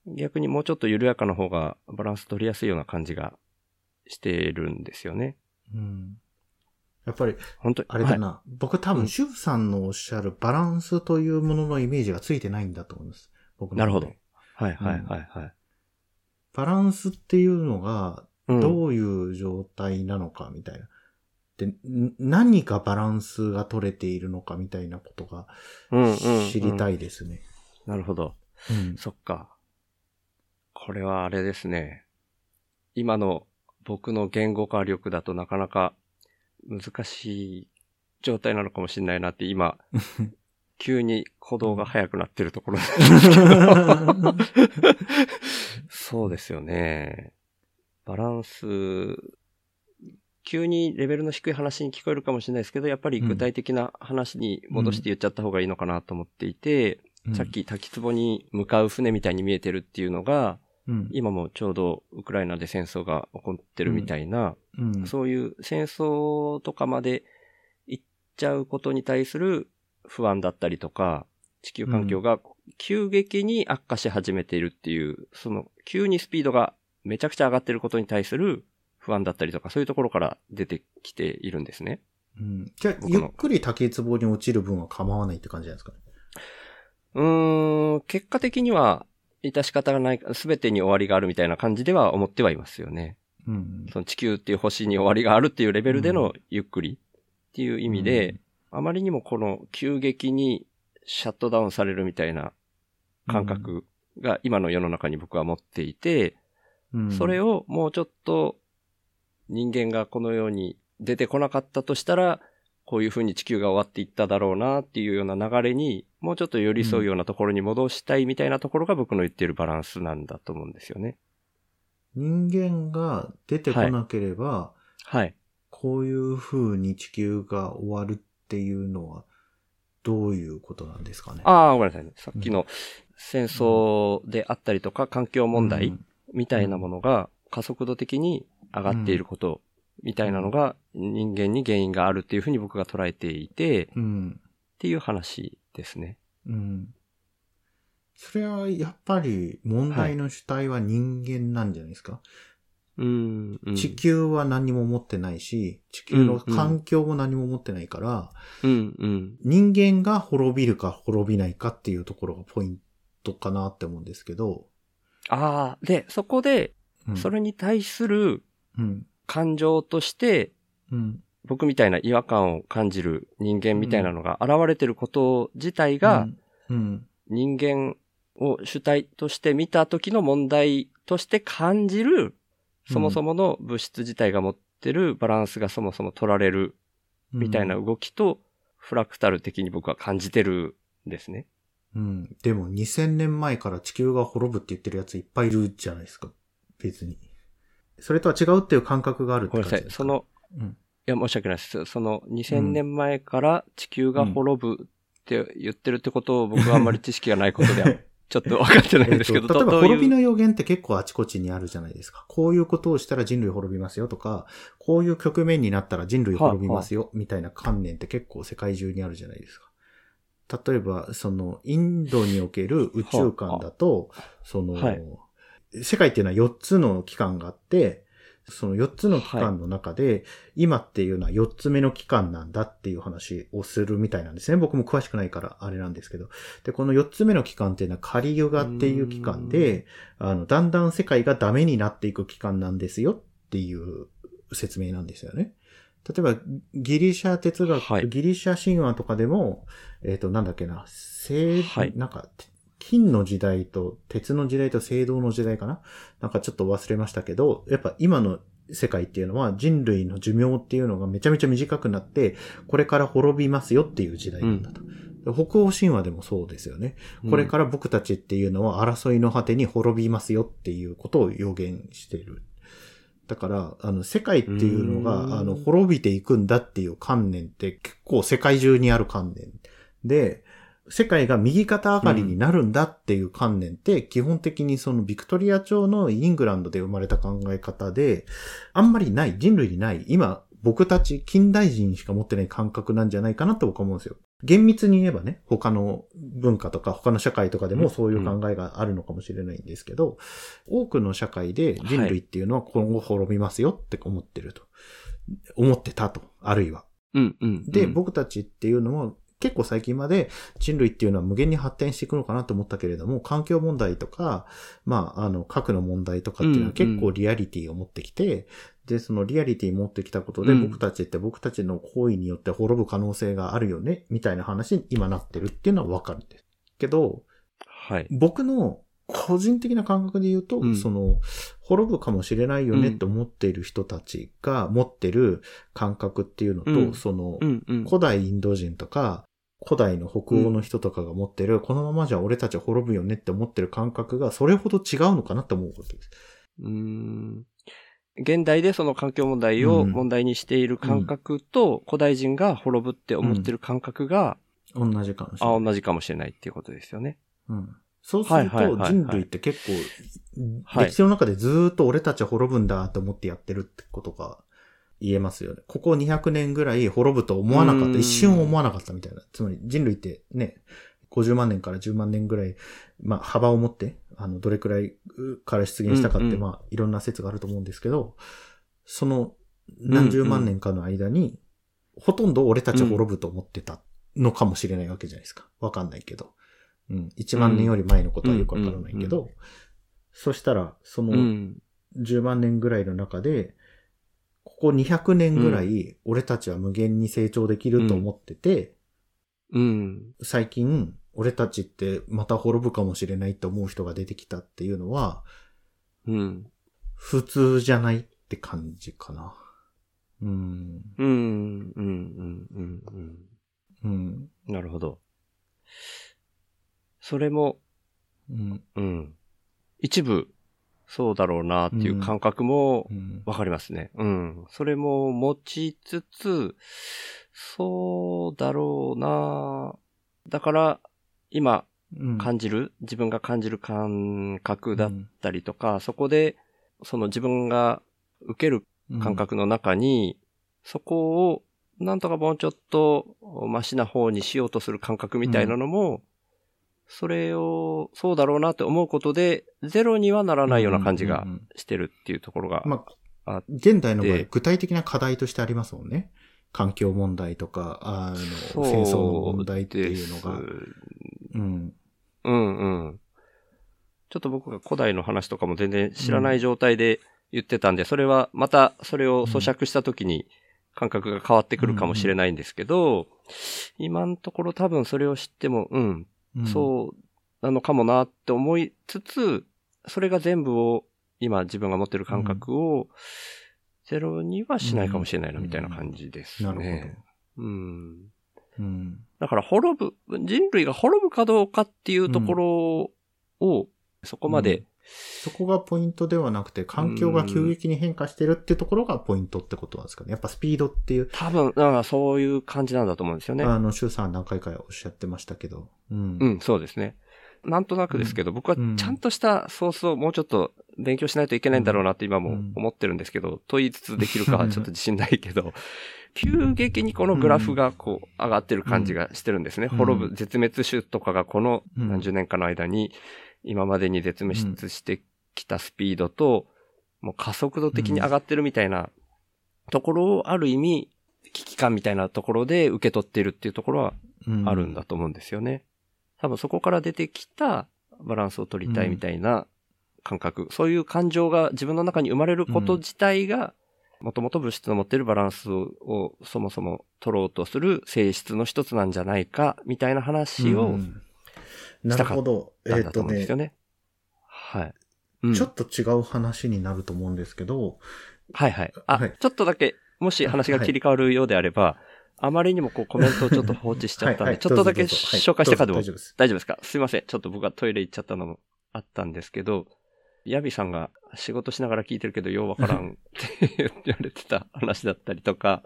逆にもうちょっと緩やかな方がバランス取りやすいような感じがしてるんですよね。うんやっぱり、本当に。あれだな。は僕多分、シュウさんのおっしゃるバランスというもののイメージがついてないんだと思います。僕なるほど。い。はいはいはいはい。バランスっていうのが、うんどういう状態なのかみたいな。で、ん何がバランスが取れているのかみたいなことがうんうんうん知りたいですね。なるほど。うんそっか。これはあれですね。今の僕の言語化力だとなかなか難しい状態なのかもしれないなって今、急に鼓動が速くなってるところですけど。そうですよね。バランス、急にレベルの低い話に聞こえるかもしれないですけど、やっぱり具体的な話に戻して言っちゃった方がいいのかなと思っていて、さっき滝壺に向かう船みたいに見えてるっていうのが、うん。今もちょうどウクライナで戦争が起こってるみたいな、うん。そういう戦争とかまで行っちゃうことに対する不安だったりとか、地球環境が急激に悪化し始めているっていう、その急にスピードがめちゃくちゃ上がってることに対する不安だったりとか、そういうところから出てきているんですね。うん。じゃあ、ゆっくり滝壺に落ちる分は構わないって感じなんですかね？うーん、結果的には、致し方がない、すべてに終わりがあるみたいな感じでは思ってはいますよね。うん。その地球っていう星に終わりがあるっていうレベルでのゆっくりっていう意味で、うん、あまりにもこの急激にシャットダウンされるみたいな感覚が今の世の中に僕は持っていて、うん、それをもうちょっと人間がこのように出てこなかったとしたら、こういう風に地球が終わっていっただろうなっていうような流れに、もうちょっと寄り添うようなところに戻したいみたいなところが僕の言ってるバランスなんだと思うんですよね。人間が出てこなければ、はい。はい、こういう風に地球が終わるっていうのは、どういうことなんですかね？ああ、ごめんなさいね。さっきの戦争であったりとか、環境問題みたいなものが加速度的に上がっていることみたいなのが人間に原因があるっていうふうに僕が捉えていて、うん、っていう話ですね。うん。それはやっぱり問題の主体は人間なんじゃないですか、はい、うん、うん、地球は何も持ってないし、地球の環境も何も持ってないから、うんうん、人間が滅びるか滅びないかっていうところがポイントかなって思うんですけど。ああ、で、そこで、それに対する、感情として、うん、僕みたいな違和感を感じる人間みたいなのが現れてること自体が、人間を主体として見た時の問題として感じる、そもそもの物質自体が持ってるバランスがそもそも取られるみたいな動きと、フラクタル的に僕は感じてるんですね。うん。でも2000年前から地球が滅ぶって言ってるやついっぱいいるじゃないですか。別に。それとは違うっていう感覚があるって感じですか？ごめんなさい。その、うん、いや、申し訳ないです。その2000年前から地球が滅ぶって言ってるってことを僕はあんまり知識がないことでは、ちょっと分かってないんですけど、例えば滅びの予言って結構あちこちにあるじゃないですか。こういうことをしたら人類滅びますよとか、こういう局面になったら人類滅びますよ、みたいな観念って結構世界中にあるじゃないですか。例えば、その、インドにおける宇宙観だと、その、はい、世界っていうのは4つの機関があって、その4つの機関の中で、はい、今っていうのは4つ目の機関なんだっていう話をするみたいなんですね。僕も詳しくないからあれなんですけど。で、この4つ目の機関っていうのはカリユガっていう機関で、あの、だんだん世界がダメになっていく機関なんですよっていう説明なんですよね。例えば、ギリシャ哲学、はい、ギリシャ神話とかでも、えっ、ー、と、なんだっけな、聖、はい、なんか、金の時代と鉄の時代と青銅の時代かな？なんかちょっと忘れましたけど、やっぱ今の世界っていうのは人類の寿命っていうのがめちゃめちゃ短くなって、これから滅びますよっていう時代なんだと。うん、北欧神話でもそうですよね。これから僕たちっていうのは争いの果てに滅びますよっていうことを予言している。だから、あの、世界っていうのが、あの、滅びていくんだっていう観念って結構世界中にある観念で、世界が右肩上がりになるんだっていう観念って、基本的にそのビクトリア朝のイングランドで生まれた考え方で、あんまりない、人類にない、今、僕たち近代人しか持ってない感覚なんじゃないかなと僕は思うんですよ。厳密に言えばね、他の文化とか他の社会とかでもそういう考えがあるのかもしれないんですけど、多くの社会で人類っていうのは今後滅びますよって思ってると。思ってたと、あるいは。うんうん、で、僕たちっていうのも結構最近まで人類っていうのは無限に発展していくのかなと思ったけれども、環境問題とか、まあ、あの、核の問題とかっていうのは結構リアリティを持ってきて、うんうん、で、そのリアリティ持ってきたことで、僕たちって僕たちの行為によって滅ぶ可能性があるよね、みたいな話に今なってるっていうのはわかるんです。けど、はい。僕の個人的な感覚で言うと、うん、その、滅ぶかもしれないよねって思っている人たちが持ってる感覚っていうのと、うん、その、うんうん、古代インド人とか、古代の北欧の人とかが持ってる、うん、このままじゃ俺たち滅ぶよねって思ってる感覚がそれほど違うのかなって思うわけです。うん。現代でその環境問題を問題にしている感覚と、古代人が滅ぶって思ってる感覚が、同じかもしれない。あ、同じかもしれないっていうことですよね。うん。そうすると人類って結構はい、歴史の中でずっと俺たちは滅ぶんだと思ってやってるってことが言えますよね。ここ200年ぐらい滅ぶと思わなかった。一瞬思わなかったみたいな。つまり人類ってね、50万年から10万年ぐらい、まあ幅を持って、あの、どれくらいから出現したかって、うんうん、まあいろんな説があると思うんですけど、その何十万年かの間に、うんうん、ほとんど俺たちは滅ぶと思ってたのかもしれないわけじゃないですか。わかんないけど。うん。1万年より前のことはよくわからないけど、そしたら、その10万年ぐらいの中で、ここ200年ぐらい、俺たちは無限に成長できると思ってて、うん。最近、俺たちってまた滅ぶかもしれないって思う人が出てきたっていうのは、うん。普通じゃないって感じかな。うん。うん、うん、うん、うん。うん。なるほど。それも、うん。うん。一部、そうだろうなっていう感覚もわかりますね、うん。うん。それも持ちつつ、そうだろうな。だから、今、感じる、うん、自分が感じる感覚だったりとか、うん、そこで、その自分が受ける感覚の中に、そこをなんとかもうちょっとマシな方にしようとする感覚みたいなのも、それをそうだろうなって思うことで、ゼロにはならないような感じがしてるっていうところがまあ、現代の場合、具体的な課題としてありますもんね。環境問題とか、あの、戦争の問題っていうのが。うん。うんうん。ちょっと僕が古代の話とかも全然知らない状態で言ってたんで、うん、それはまたそれを咀嚼した時に感覚が変わってくるかもしれないんですけど、うん、今のところ多分それを知っても、うん、うん、そうなのかもなって思いつつ、それが全部を、今自分が持ってる感覚を、ゼロにはしないかもしれないな、みたいな感じですね。うん。だから滅ぶ、人類が滅ぶかどうかっていうところを、そこまで、そこがポイントではなくて、環境が急激に変化してるっていうところがポイントってことなんですかね。やっぱスピードっていう。多分、だからそういう感じなんだと思うんですよね。あの、周さん何回かおっしゃってましたけど。うん。うん、そうですね。なんとなくですけど、うん、僕はちゃんとしたソースをもうちょっと勉強しないといけないんだろうなって今も思ってるんですけど、問いつつできるか はちょっと自信ないけど、急激にこのグラフがこう上がってる感じがしてるんですね。滅ぶ、絶滅種とかがこの何十年かの間に今までに絶滅してきたスピードと、もう加速度的に上がってるみたいなところをある意味、危機感みたいなところで受け取っているっていうところはあるんだと思うんですよね。多分そこから出てきたバランスを取りたいみたいな感覚、そういう感情が自分の中に生まれること自体が、もともと物質の持っているバランスをそもそも取ろうとする性質の一つなんじゃないか、みたいな話をだと思うんですよね。はい。ちょっと違う話になると思うんですけど。はいはい。あ、はい、ちょっとだけ、もし話が切り替わるようであれば、はい、あまりにもこうコメントをちょっと放置しちゃったんで、はいはい、ちょっとだけ紹介してからでも大丈夫です。大丈夫ですか？すいません。ちょっと僕がトイレ行っちゃったのもあったんですけど、ヤビさんが仕事しながら聞いてるけど、ようわからん って言われてた話だったりとか、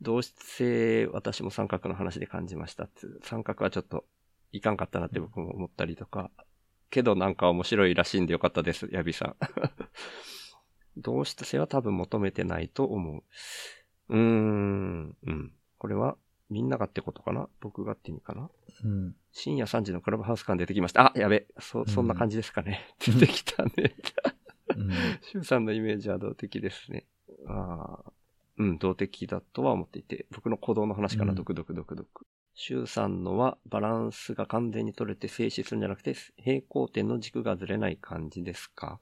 同質性、私も三角の話で感じましたって、三角はちょっといかんかったなって僕も思ったりとか、けどなんか面白いらしいんでよかったです、ヤビさん。同質性は多分求めてないと思う。うーん、うん。これは、みんながってことかな？僕がって意味かな？うん。深夜3時のクラブハウス感出てきました。あ、やべ。そ、そんな感じですかね。うん、出てきたね。うん。シュウさんのイメージは動的ですね。ああ。うん、動的だとは思っていて、僕の鼓動の話かな、ドクドクドクドク。シュウさんのはバランスが完全に取れて静止するんじゃなくて、平行点の軸がずれない感じですか？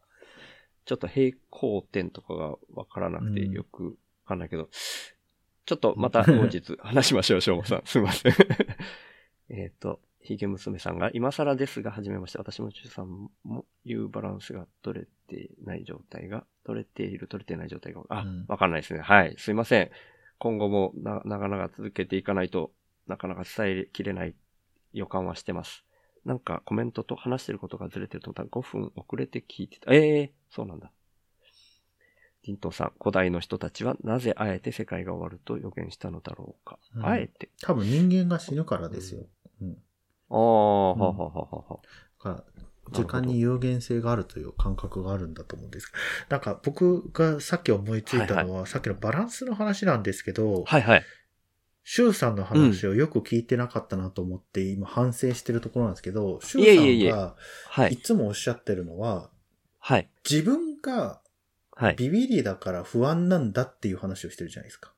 ちょっと平行点とかがわからなくてよくわかんないけど、ちょっとまた 後日話しましょう、しょうもさん。すいません。えっと、ひげ娘さんが、今更ですが始めました。私も中さんもいうバランスが取れてない状態が、取れている、取れてない状態が、あ、わ、うん、かんないですね。はい。すいません。今後もな、なかなか続けていかないとなかなか伝えきれない予感はしてます。なんかコメントと話してることがずれてると思ったら5分遅れて聞いてた。ええー、そうなんだ。ティントンさん、古代の人たちはなぜあえて世界が終わると予言したのだろうか。うん、あえて多分人間が死ぬからですよ。うん。ああ、ははははは。時間に有限性があるという感覚があるんだと思うんです。なんか僕がさっき思いついたのは、はいはい、さっきのバランスの話なんですけど、はいはい。シュウさんの話をよく聞いてなかったなと思って、今反省してるところなんですけど、シュウさんがいつもおっしゃってるのは、はい。自分がビビリだから不安なんだっていう話をしてるじゃないですか。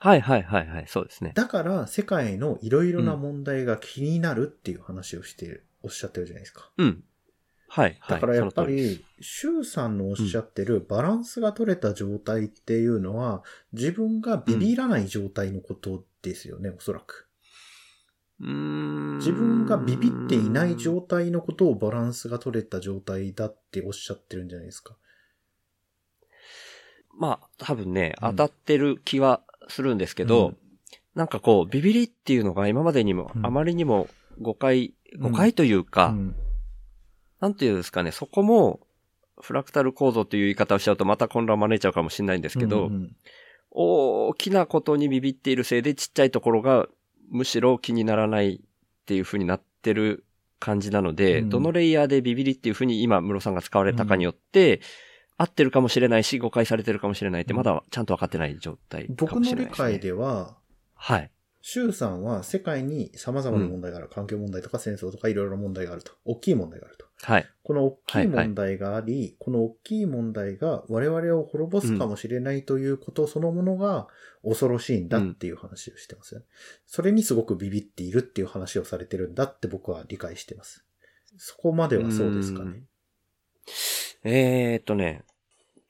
はいはいはいはい、そうですね。だから世界のいろいろな問題が気になるっていう話をしてる、おっしゃってるじゃないですか。うん。はい。だからやっぱり、シュウさんのおっしゃってるバランスが取れた状態っていうのは、自分がビビらない状態のことですよね、おそらく。自分がビビっていない状態のことをバランスが取れた状態だっておっしゃってるんじゃないですか。まあ、多分ね、当たってる気はするんですけど、うん、なんかこう、ビビリっていうのが今までにも、あまりにも誤解、誤解というか、うん、なんていうんですかね、そこも、フラクタル構造という言い方をしちゃうとまた混乱を招いちゃうかもしれないんですけど、うんうん、大きなことにビビっているせいでちっちゃいところがむしろ気にならないっていう風になってる感じなので、うん、どのレイヤーでビビリっていう風に今、ムロさんが使われたかによって、うん、合ってるかもしれないし、誤解されてるかもしれないって、まだちゃんと分かってない状態かもしれないです、ね、僕の理解では、はい。シュウさんは世界に様々な問題がある。うん、環境問題とか戦争とかいろいろな問題があると。大きい問題があると。はい。この大きい問題があり、はいはい、この大きい問題が我々を滅ぼすかもしれないということそのものが恐ろしいんだっていう話をしてますよね。うん、それにすごくビビっているっていう話をされてるんだって僕は理解してます。そこまではそうですかね。えー、っとね、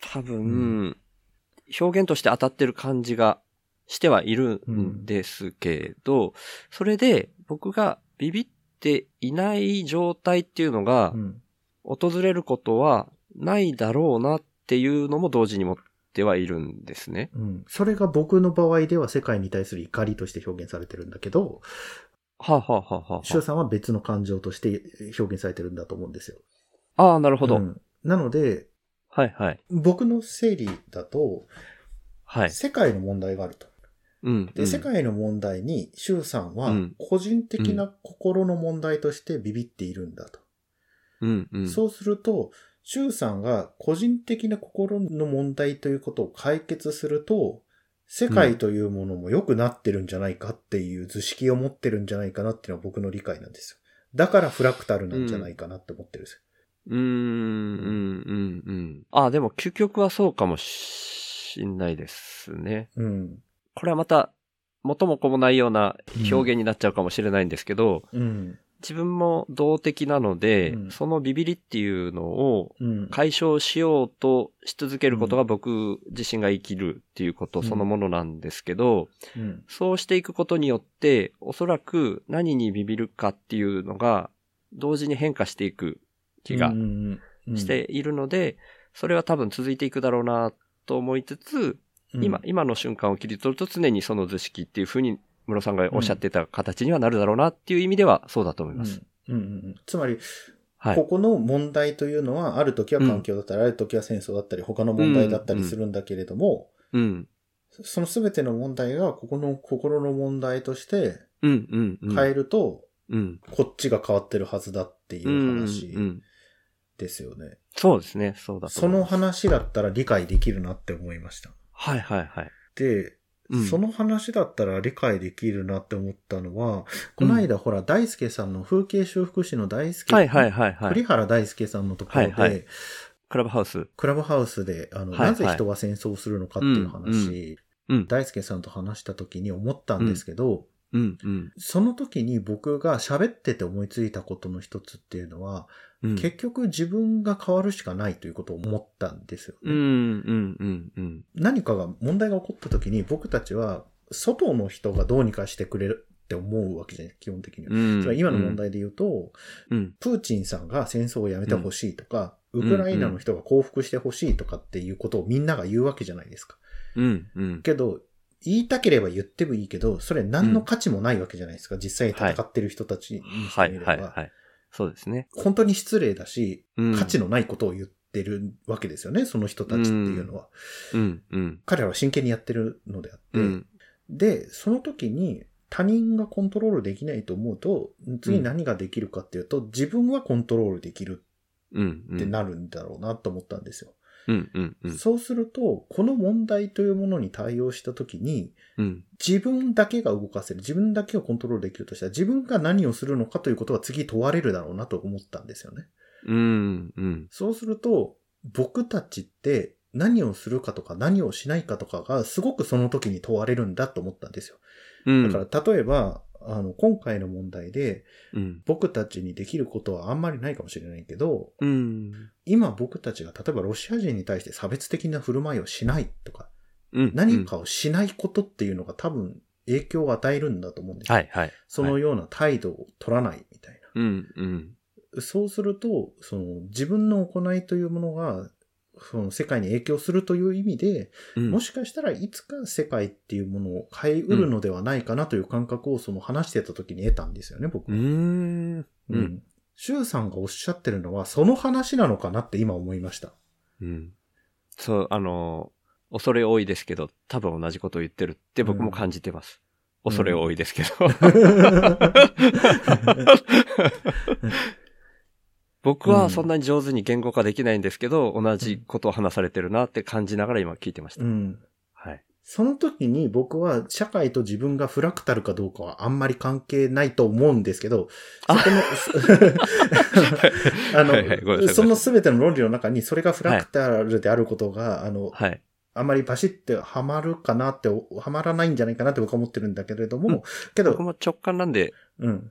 多分、うん、表現として当たってる感じがしてはいるんですけど、うん、それで僕がビビっていない状態っていうのが、訪れることはないだろうなっていうのも同時に持ってはいるんですね。うん。それが僕の場合では世界に対する怒りとして表現されてるんだけど、はあ、はあははあ、シュウさんは別の感情として表現されてるんだと思うんですよ。ああ、なるほど。うん、なので、はいはい。僕の整理だと、はい。世界の問題があると。うん。で、世界の問題に、シュウさんは、個人的な心の問題としてビビっているんだと。うんうん。そうすると、シュウさんが個人的な心の問題ということを解決すると、世界というものも良くなってるんじゃないかっていう図式を持ってるんじゃないかなっていうのは僕の理解なんですよ。だからフラクタルなんじゃないかなって思ってるんですよ。うん、うん、うん、うん。あ、でも究極はそうかもしんないですね。うん。これはまた、元も子もないような表現になっちゃうかもしれないんですけど、うん、自分も動的なので、うん、そのビビリっていうのを解消しようとし続けることが僕自身が生きるっていうことそのものなんですけど、うん、そうしていくことによって、おそらく何にビビるかっていうのが同時に変化していく気がしているので、それは多分続いていくだろうなと思いつつ、今、今の瞬間を切り取ると常にその図式っていうふうに、室さんがおっしゃってた形にはなるだろうなっていう意味ではそうだと思います。うん。うんうん、つまり、はい、ここの問題というのは、ある時は環境だったり、うん、ある時は戦争だったり、他の問題だったりするんだけれども、うん、うん、その全ての問題が、ここの心の問題として、変えると、うん、こっちが変わってるはずだっていう話ですよね。そうですね、そうだその話だったら理解できるなって思いました。はいはいはい。で、うん、その話だったら理解できるなって思ったのは、この間、ほら、大輔さんの風景修復師の大輔、はいはいはい、はい。栗原大輔さんのところで、はいはい、クラブハウス。クラブハウスで、あの、はいはい、なぜ人は戦争するのかっていう話、うん、うん、大輔さんと話した時に思ったんですけど、うんうん、その時に僕が喋ってて思いついたことの一つっていうのは、結局自分が変わるしかないということを思ったんですよね。うんうんうんうん、何かが問題が起こった時に僕たちは外の人がどうにかしてくれるって思うわけじゃない基本的には。うん、今の問題で言うと、うん、プーチンさんが戦争をやめてほしいとか、うん、ウクライナの人が降伏してほしいとかっていうことをみんなが言うわけじゃないですか。うんうん、けど、言いたければ言ってもいいけど、それ何の価値もないわけじゃないですか。実際に戦ってる人たちにしてみれば。はいはいはい、はいそうですね。本当に失礼だし、うん、価値のないことを言ってるわけですよね、その人たちっていうのは。うん、うん、彼らは真剣にやってるのであって。うん、で、その時に他人がコントロールできないと思うと、次何ができるかっていうと、自分はコントロールできるってなるんだろうなと思ったんですよ。うんうんうん。そうすると、この問題というものに対応したときに、うん。自分だけが動かせる、自分だけをコントロールできるとしたら、自分が何をするのかということは次問われるだろうなと思ったんですよね。うん。うん。そうすると、僕たちって何をするかとか何をしないかとかがすごくその時に問われるんだと思ったんですよ。うん。だから例えば、あの、今回の問題でうん。僕たちにできることはあんまりないかもしれないけど、うん。今僕たちが例えばロシア人に対して差別的な振る舞いをしないとか、うん。何かをしないことっていうのが多分影響を与えるんだと思うんですよ。はいはい。そのような態度を取らないみたいな。うん。うん。そうすると、その自分の行いというものが、その世界に影響するという意味で、うん。もしかしたらいつか世界っていうものを変えうるのではないかなという感覚をその話してた時に得たんですよね、僕は。うーん。う。うんん。シュウさんがおっしゃってるのは、その話なのかなって今思いました。うん。そう、あの、恐れ多いですけど、多分同じことを言ってるって僕も感じてます。うん恐れ多いですけど。僕はそんなに上手に言語化できないんですけど、同じことを話されてるなって感じながら今聞いてました。うん。はい。その時に僕は社会と自分がフラクタルかどうかはあんまり関係ないと思うんですけど、そこの、あはいはいその全ての論理の中にそれがフラクタルであることが、あの、はい。あまりバシってはまるかなって、はまらないんじゃないかなって僕は思ってるんだけれども、うんけど僕、も直感なんで、うん。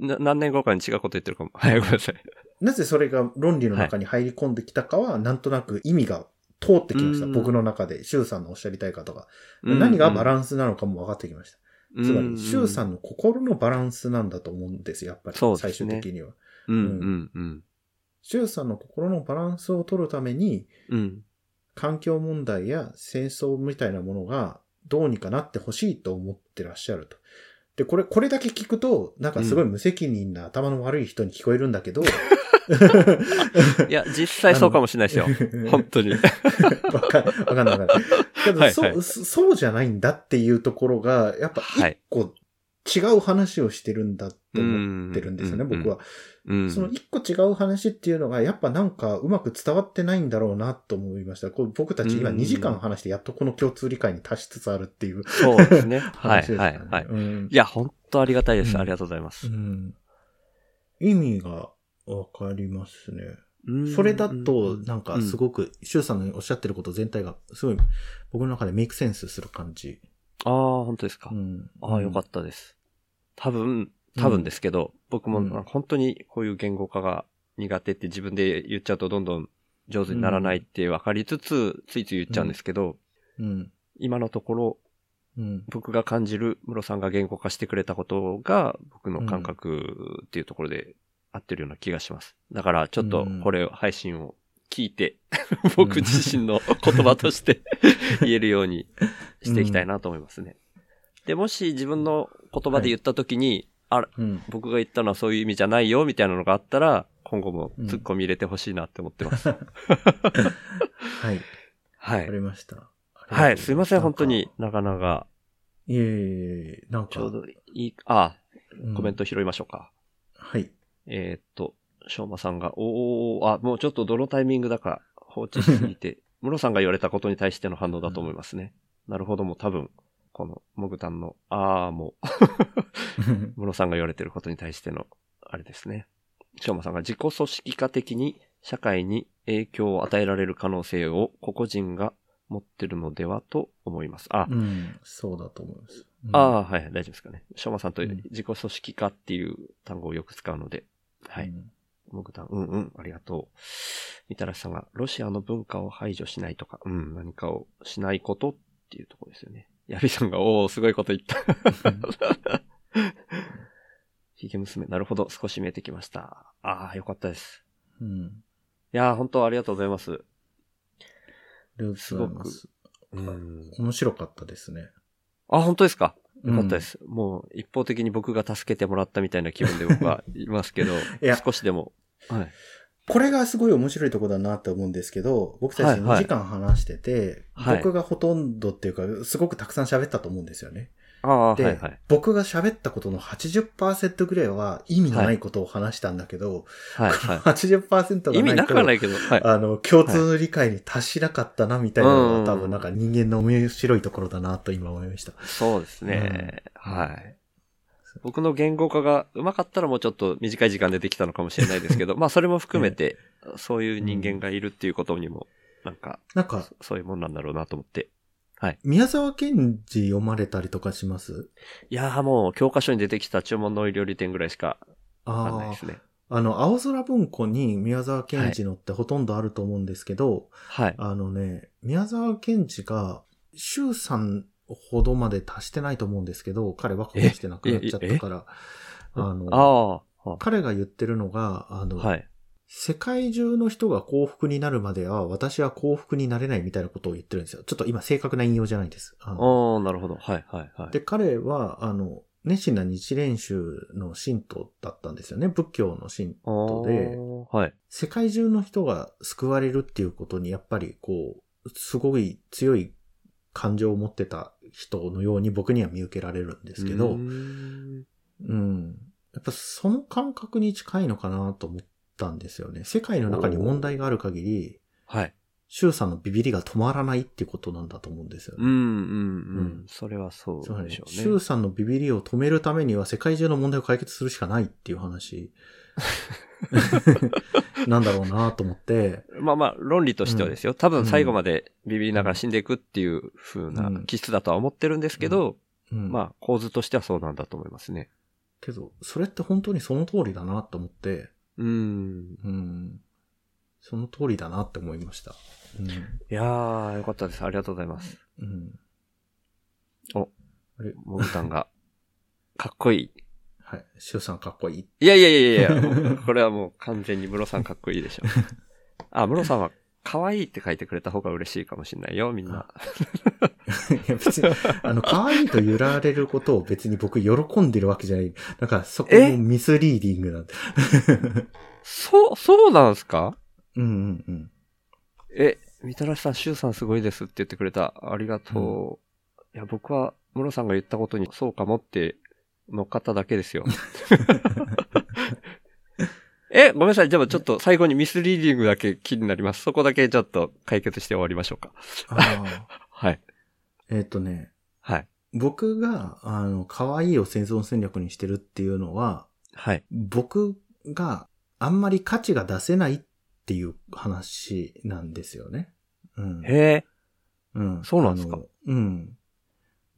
な何年後かに違うこと言ってるかも。はい、ごめんなさい。なぜそれが論理の中に入り込んできたかは、なんとなく意味が通ってきました。うん僕の中で、シュウさんのおっしゃりたいことが。うん何がバランスなのかも分かってきました。つまうんり、シュウさんの心のバランスなんだと思うんですよ、やっぱり。最終的には。うん、うん、うん。シュウさんの心のバランスを取るために、うん。環境問題や戦争みたいなものがどうにかなってほしいと思ってらっしゃると。で、これ、これだけ聞くと、なんかすごい無責任な頭の悪い人に聞こえるんだけど、いや、実際そうかもしれないですよ。本当に。わかんわかんないわかんない。けど、はいはいそう、そうじゃないんだっていうところが、やっぱはい一個違う話をしてるんだって思ってるんですよね、僕は。うん。その一個違う話っていうのが、やっぱなんかうまく伝わってないんだろうなと思いました。こう僕たち今うん2時間話してやっとこの共通理解に達しつつあるっていうそうですね。はい。はい、はい。うんいや、本当ありがたいです。うんありがとうございますう。ん意味がわかりますね。うんそれだと、なんかすく。ごく、シュウさんのおっしゃってること全体が、すごい、僕の中でメイクセンスする感じ。ああ、本当ですかう。ん。ああ、よかったです。多分、多分ですけど、僕もうん本当にこういう言語化が苦手って自分で言っちゃうとどんどん上手にならないって分かりつつ、ついつい言っちゃうんですけど、うん。今のところうん。僕が感じるムロさんが言語化してくれたことが僕の感覚っていうところで合ってるような気がします。だからちょっとこれを配信を聞いて、僕自身の言葉として 言えるようにしていきたいなと思いますね。で、もし自分の言葉で言った時に、あら、うん。僕が言ったのはそういう意味じゃないよみたいなのがあったら、今後もツッコミ入れてほしいなって思ってます。はい。わかはい。りました。はい、すいません、本当にか。なかなか、いえいえいえ、なんか。ちょうどいい、あ、うんコメント拾いましょうか。はい。えーっと、しょうまさんが、おー、あ、もうちょっとどのタイミングだか放置しすぎて、ムロさんが言われたことに対しての反応だと思いますね。なるほど、もう多分、この、モグタンの、あーも、ムロさんが言われてることに対しての、あれですね。しょうまさんが自己組織化的に社会に影響を与えられる可能性を個々人が持ってるのではと思います。あ、うん。そうだと思います。うんああ、はい、大丈夫ですかね。しょうまさんとうん自己組織化っていう単語をよく使うので、はい。うんモグタン、うんうん、ありがとう。みたらしさんが、ロシアの文化を排除しないとか、うん、何かをしないことっていうところですよね。ヤビさんが、おー、すごいこと言った。ひげ娘、なるほど、少し見えてきました。ああ、よかったです。うん。いやー、本当ありがとうございます。ありがとうございます。うん。面白かったですね。あ、本当ですか？よかったです。もう、一方的に僕が助けてもらったみたいな気分で僕はいますけど、いや少しでも。はい。これがすごい面白いところだなって思うんですけど、僕たち2はいはい時間話してて、はい僕がほとんどっていうか、すごくたくさん喋ったと思うんですよね。で、はいはい。僕が喋ったことの80%ぐらいは意味のないことを話したんだけど、はいは80%い。意味がなと、ないくはないけど、はい。あの、共通理解に達しなかったな、みたいなのうんが多分なんか人間の面白いところだな、と今思いました。そうですね。うんはい。僕の言語化が上手かったらもうちょっと短い時間でできたのかもしれないですけど、まあそれも含めて、そういう人間がいるっていうことにも、なんか、なんか、そういうもんなんだろうなと思って。宮沢賢治読まれたりとかします？いやーもう教科書に出てきた注文のお料理店ぐらいしかわかんないあですね。あ。あの、青空文庫に宮沢賢治のってほとんどあると思うんですけど、はい。あのね、宮沢賢治が、周さんほどまで達してないと思うんですけど、彼はこしてなくなっちゃったから、あの、ああ、彼が言ってるのが、あの、はい。世界中の人が幸福になるまでは、私は幸福になれないみたいなことを言ってるんですよ。ちょっと今正確な引用じゃないです。あのああ、なるほど。はい、はい、はい。で、彼は、あの、熱心な日蓮宗の信徒だったんですよね。仏教の信徒で、はい。世界中の人が救われるっていうことに、やっぱりこう、すごい強い感情を持ってた人のように僕には見受けられるんですけど、うーんうん。やっぱその感覚に近いのかなと思ったんですよね。世界の中に問題がある限り、はい。周さんのビビりが止まらないっていうことなんだと思うんですよね。うん、うん、ううんん。それはそうでしょ、うね。周さんのビビりを止めるためには世界中の問題を解決するしかないっていう話 なんだろうなと思って、まあまあ、論理としてはですよ。多分最後までビビりながら死んでいくっていう風なうん気質だとは思ってるんですけど、うん、まあ、構図としてはそうなんだと思いますね。けど、それって本当にその通りだなと思って、うん。うん、その通りだなって思いました。うんいやー、よかったです。ありがとうございます。うん、お、あれ？モグタンが、かっこいい。はい。周さんかっこいい。いやいやいやいやいや、これはもう完全にムロさんかっこいいでしょ。あ、ムロさんは可愛いって書いてくれた方が嬉しいかもしれないよ、みんな。いや別に、あの、可愛いと揺られることを別に僕喜んでるわけじゃない。なんかそこもミスリーディングなんで。そう、そうなんすか？うんうんうん。え、みたらしさん、シュウさんすごいですって言ってくれた。ありがとう。いや、僕は、ムロさんが言ったことにそうかもって乗っかっただけですよ。え、ごめんなさい。じゃあちょっと最後にミスリーディングだけ気になります。そこだけちょっと解決して終わりましょうか。はい。えっ、とね、はい。僕が、あの、可愛いを生存戦略にしてるっていうのは、はい。僕があんまり価値が出せないっていう話なんですよね。うん。へえ。うん。そうなんですか？うん。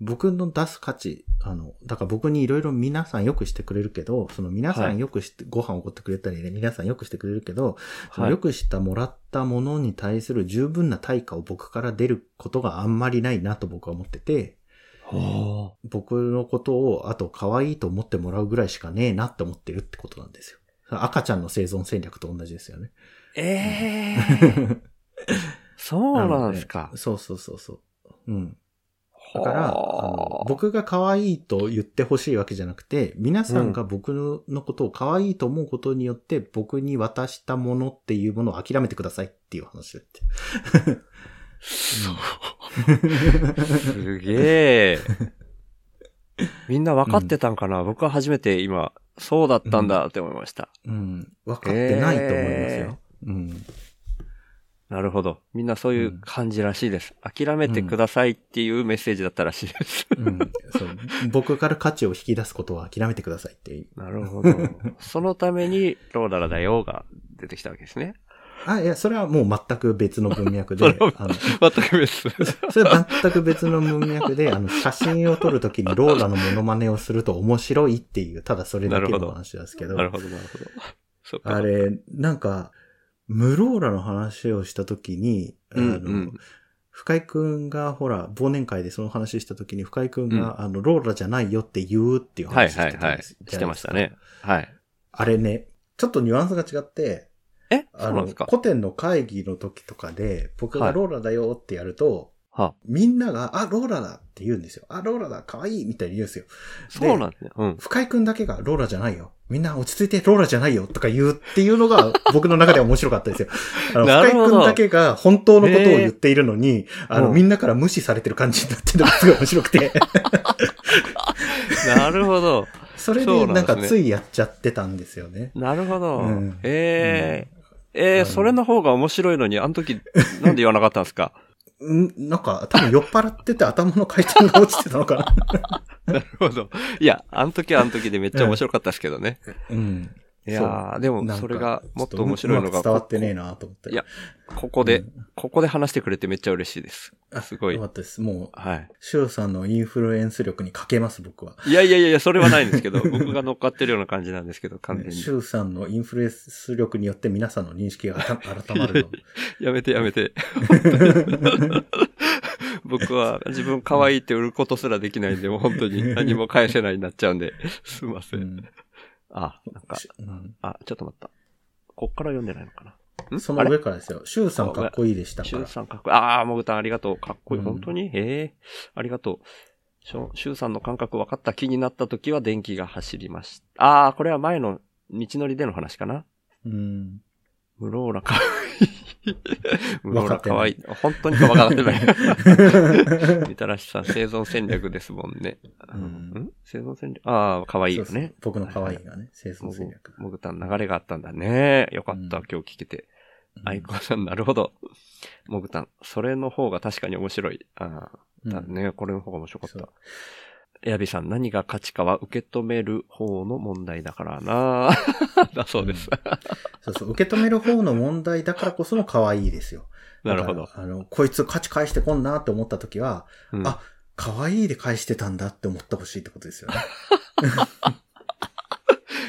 僕の出す価値、あの、だから僕にいろいろ皆さんよくしてくれるけど、その皆さはいんよくして、ご飯をおごってくれたりね、皆さんよくしてくれるけど、そのはいよくしたもらったものに対する十分な対価を僕から出ることがあんまりないなと僕は思ってて、ほ僕のことをあと可愛いと思ってもらうぐらいしかねえなって思ってるってことなんですよ。赤ちゃんの生存戦略と同じですよね。う。え えそうなんですかの。そうそうそうそう。うん。だから、あの僕が可愛いと言ってほしいわけじゃなくて、皆さんが僕のことを可愛いと思うことによって、僕に渡したものっていうものを諦めてくださいっていう話だって。すげえ。みんな分かってたんかな、僕は初めて今、そうだったんだって思いました。うん。分かってないと思いますよ。うん。なるほど。みんなそういう感じらしいです。諦めてくださいっていうメッセージだったらしいです。うん。そう。僕から価値を引き出すことは諦めてくださいっていう。なるほど。そのために、ローダラだよが出てきたわけですね。あ、いや、それはもう全く別の文脈で、あの、全く別。それは全く別の文脈で、あの、写真を撮るときにローラのモノマネをすると面白いっていう、ただそれだけの話ですけど、なるほど、なるほど。あれ、なんか、ムローラの話をしたときに、あの、うんうん深井くんが、ほら、忘年会でその話したときに、深井くんが、あの、ローラじゃないよって言うっていうはい話してたはいはい。んですしてましたね。。はい。あれね、ちょっとニュアンスが違って、え？あの、古典の会議の時とかで、僕がローラだよってやると、はみんなが、あ、ローラだって言うんですよ。あ、ローラだ、可愛いみたいに言うんですよ。そうなんですね。うん。深井くんだけがローラじゃないよ。みんな落ち着いてローラじゃないよとか言うっていうのが 僕の中では面白かったですよ。あの、深井くんだけが本当のことを言っているのに、あの、うん。みんなから無視されてる感じになってるのがすごい面白くて、なるほど。それでなんんかついやっちゃってたんですよね。なるほど。うん。ええええそれの方が面白いのに、あの時、なんで言わなかったんですか？んなんか多分酔っ払ってて頭の回転が落ちてたのかな。なるほど。いや、あの時はあの時でめっちゃ面白かったですけどね。うん。いやー、でもそれがもっと面白いのが、伝わってねえなと思って。いやここで、うんここで話してくれてめっちゃ嬉しいです。すごいよか。ったです。もう、はい。シュウさんのインフルエンス力に欠けます、僕は。いやいやいや、それはないんですけど、僕が乗っかってるような感じなんですけど、完全に。シュウさんのインフルエンス力によって皆さんの認識が改改まるの。やめてやめて。僕は自分可愛いって売ることすらできないんで、もう本当に何も返せないになっちゃうんで、すいませ。うんんあ、なんか、しうんあ、ちょっと待った。こっから読んでないのかな？ん？その上からですよ。シュウさんかっこいいでしたシュウ。さんかっこいい。ああ、もぐたんありがとう。かっこいい。うん本当に？ええありがとう。シュシュウさんの感覚分かった気になった時は電気が走りました。ああ、これは前の道のりでの話かな？うん。ムローラかわいい。ムローラかわいい。本当にか分かってない。みたらしさん、生存戦略ですもんね。うんん？生存戦略？ああ、かわいいよそうそうね。僕の可愛いがね、生存戦略。もぐたん流れがあったんだね。よかった、うん今日聞けて。うんアイコさん、なるほど。もぐたん。それの方が確かに面白い。ああ、だね。これの方が面白かった。エアビさん、何が価値かは受け止める方の問題だからな だそうです。そうそう、受け止める方の問題だからこその可愛いですよ。なるほどあの、こいつ価値返してこんなって思った時は、うんあ、可愛いで返してたんだって思ってほしいってことですよね。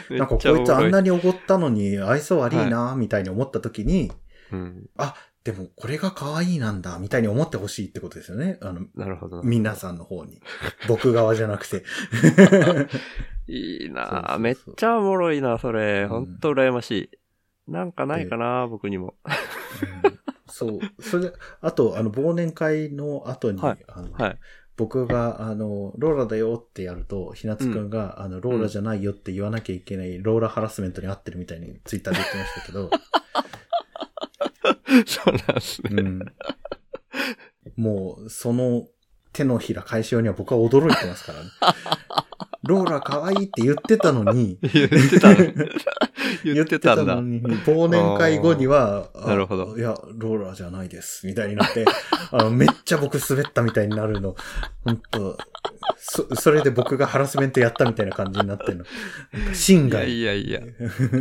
なんかこいつあんなに。におごったのに愛想悪いなみたいに思った時に、うん。あ、でもこれが可愛いなんだみたいに思ってほしいってことですよね。あの、なるほど。皆さんの方に。僕側じゃなくて。いいなそうそうそうめっちゃおもろいな、それ。うんほんと羨ましい。なんかないかな、僕にも。うんそう。それで、あと、あの、忘年会の後に、はいあのはい。僕が、あの、ローラだよってやると、ひなつくんが、あの、ローラじゃないよって言わなきゃいけない、ローラハラスメントに合ってるみたいにツイッターで言ってましたけど、そうなんですね。うん。もう、その手のひら返しようには僕は驚いてますからね。ローラ可愛いって言ってたのに、言ってたね。言ってたんだの。に、忘年会後には、あなるほどいや、ローラじゃないです、みたいになって、あの、めっちゃ僕滑ったみたいになるの、本当そ、それで僕がハラスメントやったみたいな感じになってるの。心いや外。いやいや。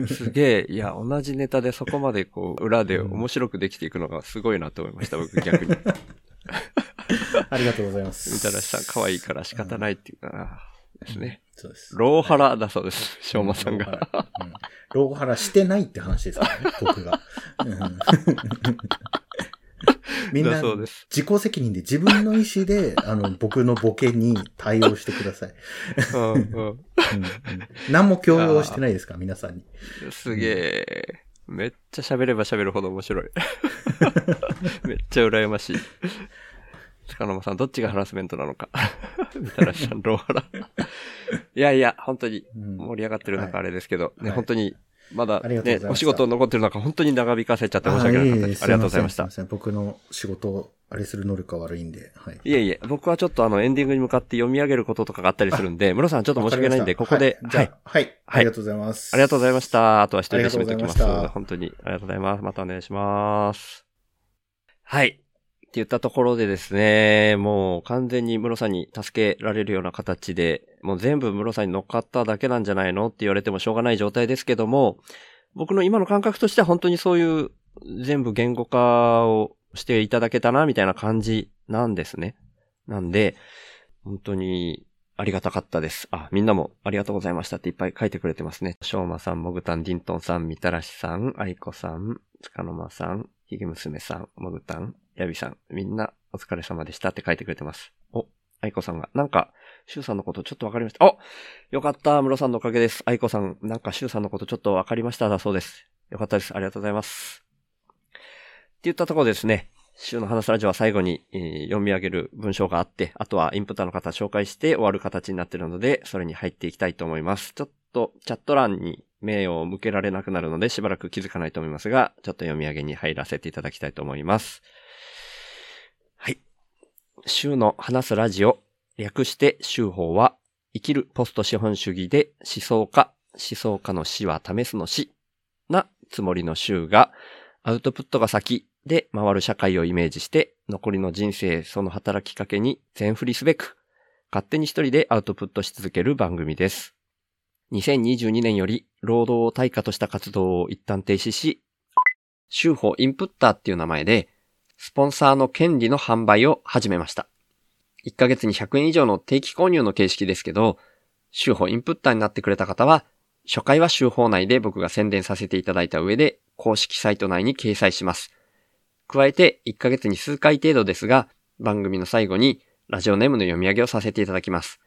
すげえ。いや、同じネタでそこまでこう、裏で面白くできていくのがすごいなと思いました、僕逆に。ありがとうございます。みたらしさん、可愛いから仕方ないっていうかな。ですね。そうです。ローハラだそうです。しょうまさんが。ローハラ。してないって話ですからね、僕が。うん みんな。自己責任で自分の意思で、あの、僕のボケに対応してください。うんうん。うんうん何も強要してないですか、皆さんに。すげえ。めっちゃ喋れば喋るほど面白い。めっちゃ羨ましい。塚野間さん、どっちがハラスメントなのか。みたらしさん、ローハラ。いやいや、本当にうん盛り上がってる中はいあれですけど、ね、はい本当に、まだねお仕事残ってる中、本当に長引かせちゃって申し訳なかったです。ありがとうございましたすい。ません。僕の仕事をあれする能力が悪いんで、はい。いえいえ、僕はちょっとあの、エンディングに向かって読み上げることとかがあったりするんで、室さんちょっと申し訳ないんで、ここで、はい。はい。あ、はい。ありがとうございます。ありがとうございました。あとは一人で締めておきます。本当にありがとうございます。またお願いします。はい。って言ったところでですね、もう完全に室さんに助けられるような形で、もう全部室さんに乗っかっただけなんじゃないの？って言われてもしょうがない状態ですけども、僕の今の感覚としては本当にそういう全部言語化をしていただけたな、みたいな感じなんですね。なんで、本当にありがたかったです。あ、みんなもありがとうございましたっていっぱい書いてくれてますね。しょうまさん、もぐたん、ディントンさん、みたらしさん、あいこさん、つかのまさん、ひげむすめさん、もぐたん、やびさん、みんなお疲れ様でしたって書いてくれてます。お、あいこさんが、なんか、しゅうさんのことちょっとわかりました。およかった、むろさんのおかげです。あいこさん、なんかしゅうさんのことちょっとわかりましただそうです。よかったです。ありがとうございます。って言ったところですね。週の話ラジオは最後に、えー読み上げる文章があって、あとはインプッタの方紹介して終わる形になっているので、それに入っていきたいと思います。ちょっとチャット欄に目を向けられなくなるのでしばらく気づかないと思いますが、ちょっと読み上げに入らせていただきたいと思います。週の話すラジオ、略して週報は、生きるポスト資本主義で思想家、思想家の死は試すの死なつもりの週が、アウトプットが先で回る社会をイメージして、残りの人生その働きかけに全振りすべく、勝手に一人でアウトプットし続ける番組です。2022年より労働を対価とした活動を一旦停止し、週報インプッターっていう名前で、スポンサーの権利の販売を始めました。1ヶ月に100円以上の定期購入の形式ですけど、週報インプッターになってくれた方は、初回は週報内で僕が宣伝させていただいた上で、公式サイト内に掲載します。加えて、1ヶ月に数回程度ですが、番組の最後にラジオネームの読み上げをさせていただきます。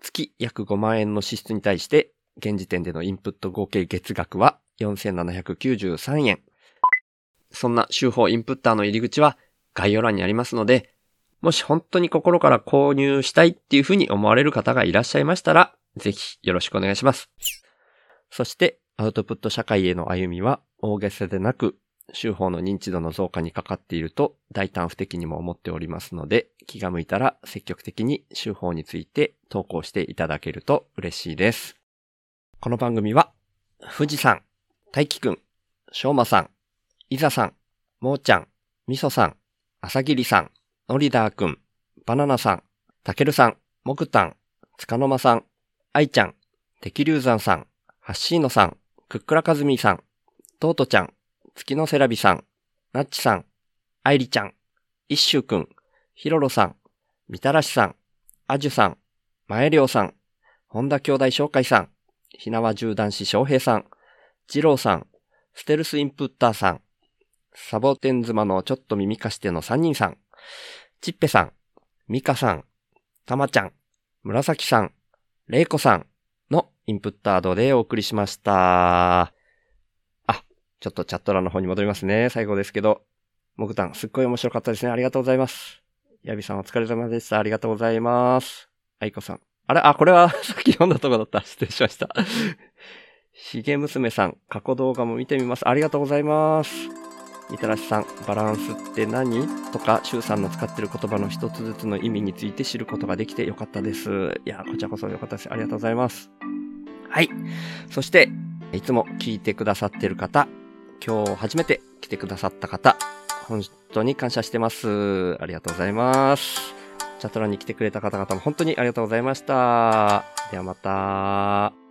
月約5万円の支出に対して、現時点でのインプット合計月額は4793円。そんな週報インプッターの入り口は概要欄にありますので、もし本当に心から購入したいっていうふうに思われる方がいらっしゃいましたら、ぜひよろしくお願いします。そして、アウトプット社会への歩みは大げさでなく、週報の認知度の増加にかかっていると大胆不敵にも思っておりますので、気が向いたら積極的に週報について投稿していただけると嬉しいです。この番組は、富士山、大輝くん、しょうまさん、いざさん、もーちゃん、みそさん、あさぎりさん、のりだーくん、バナナさん、たけるさん、もくたん、つかのまさん、あいちゃん、てきりゅうざんさん、はっしーのさん、くっくらかずみさん、とうとちゃん、月のセラビさん、なっちさん、あいりちゃん、いっしゅうくん、ひろろさん、みたらしさん、あじゅさん、まえりょうさん、本田兄弟紹介さん、ひなわ銃男子翔平さん、じろうさん、ステルスインプッターさん、サボテン妻のちょっと耳貸しての3人さん、ちっぺさん、みかさん、たまちゃん、紫さん、れいこさんのインプッタードでお送りしました。あちょっとチャット欄の方に戻りますね。最後ですけど。もぐたん、すっごい面白かったですね。ありがとうございます。やびさんお疲れ様でした。ありがとうございます。あいこさん。あれ？あ、これは さっき読んだとこだった。失礼しました。ひげ娘さん、過去動画も見てみます。ありがとうございます。みたらしさん、バランスって何？とか、シュウさんの使ってる言葉の一つずつの意味について知ることができてよかったです。いや、こちらこそよかったです。ありがとうございます。はい。そして、いつも聞いてくださってる方、今日初めて来てくださった方、本当に感謝してます。ありがとうございます。チャット欄に来てくれた方々も本当にありがとうございました。ではまた。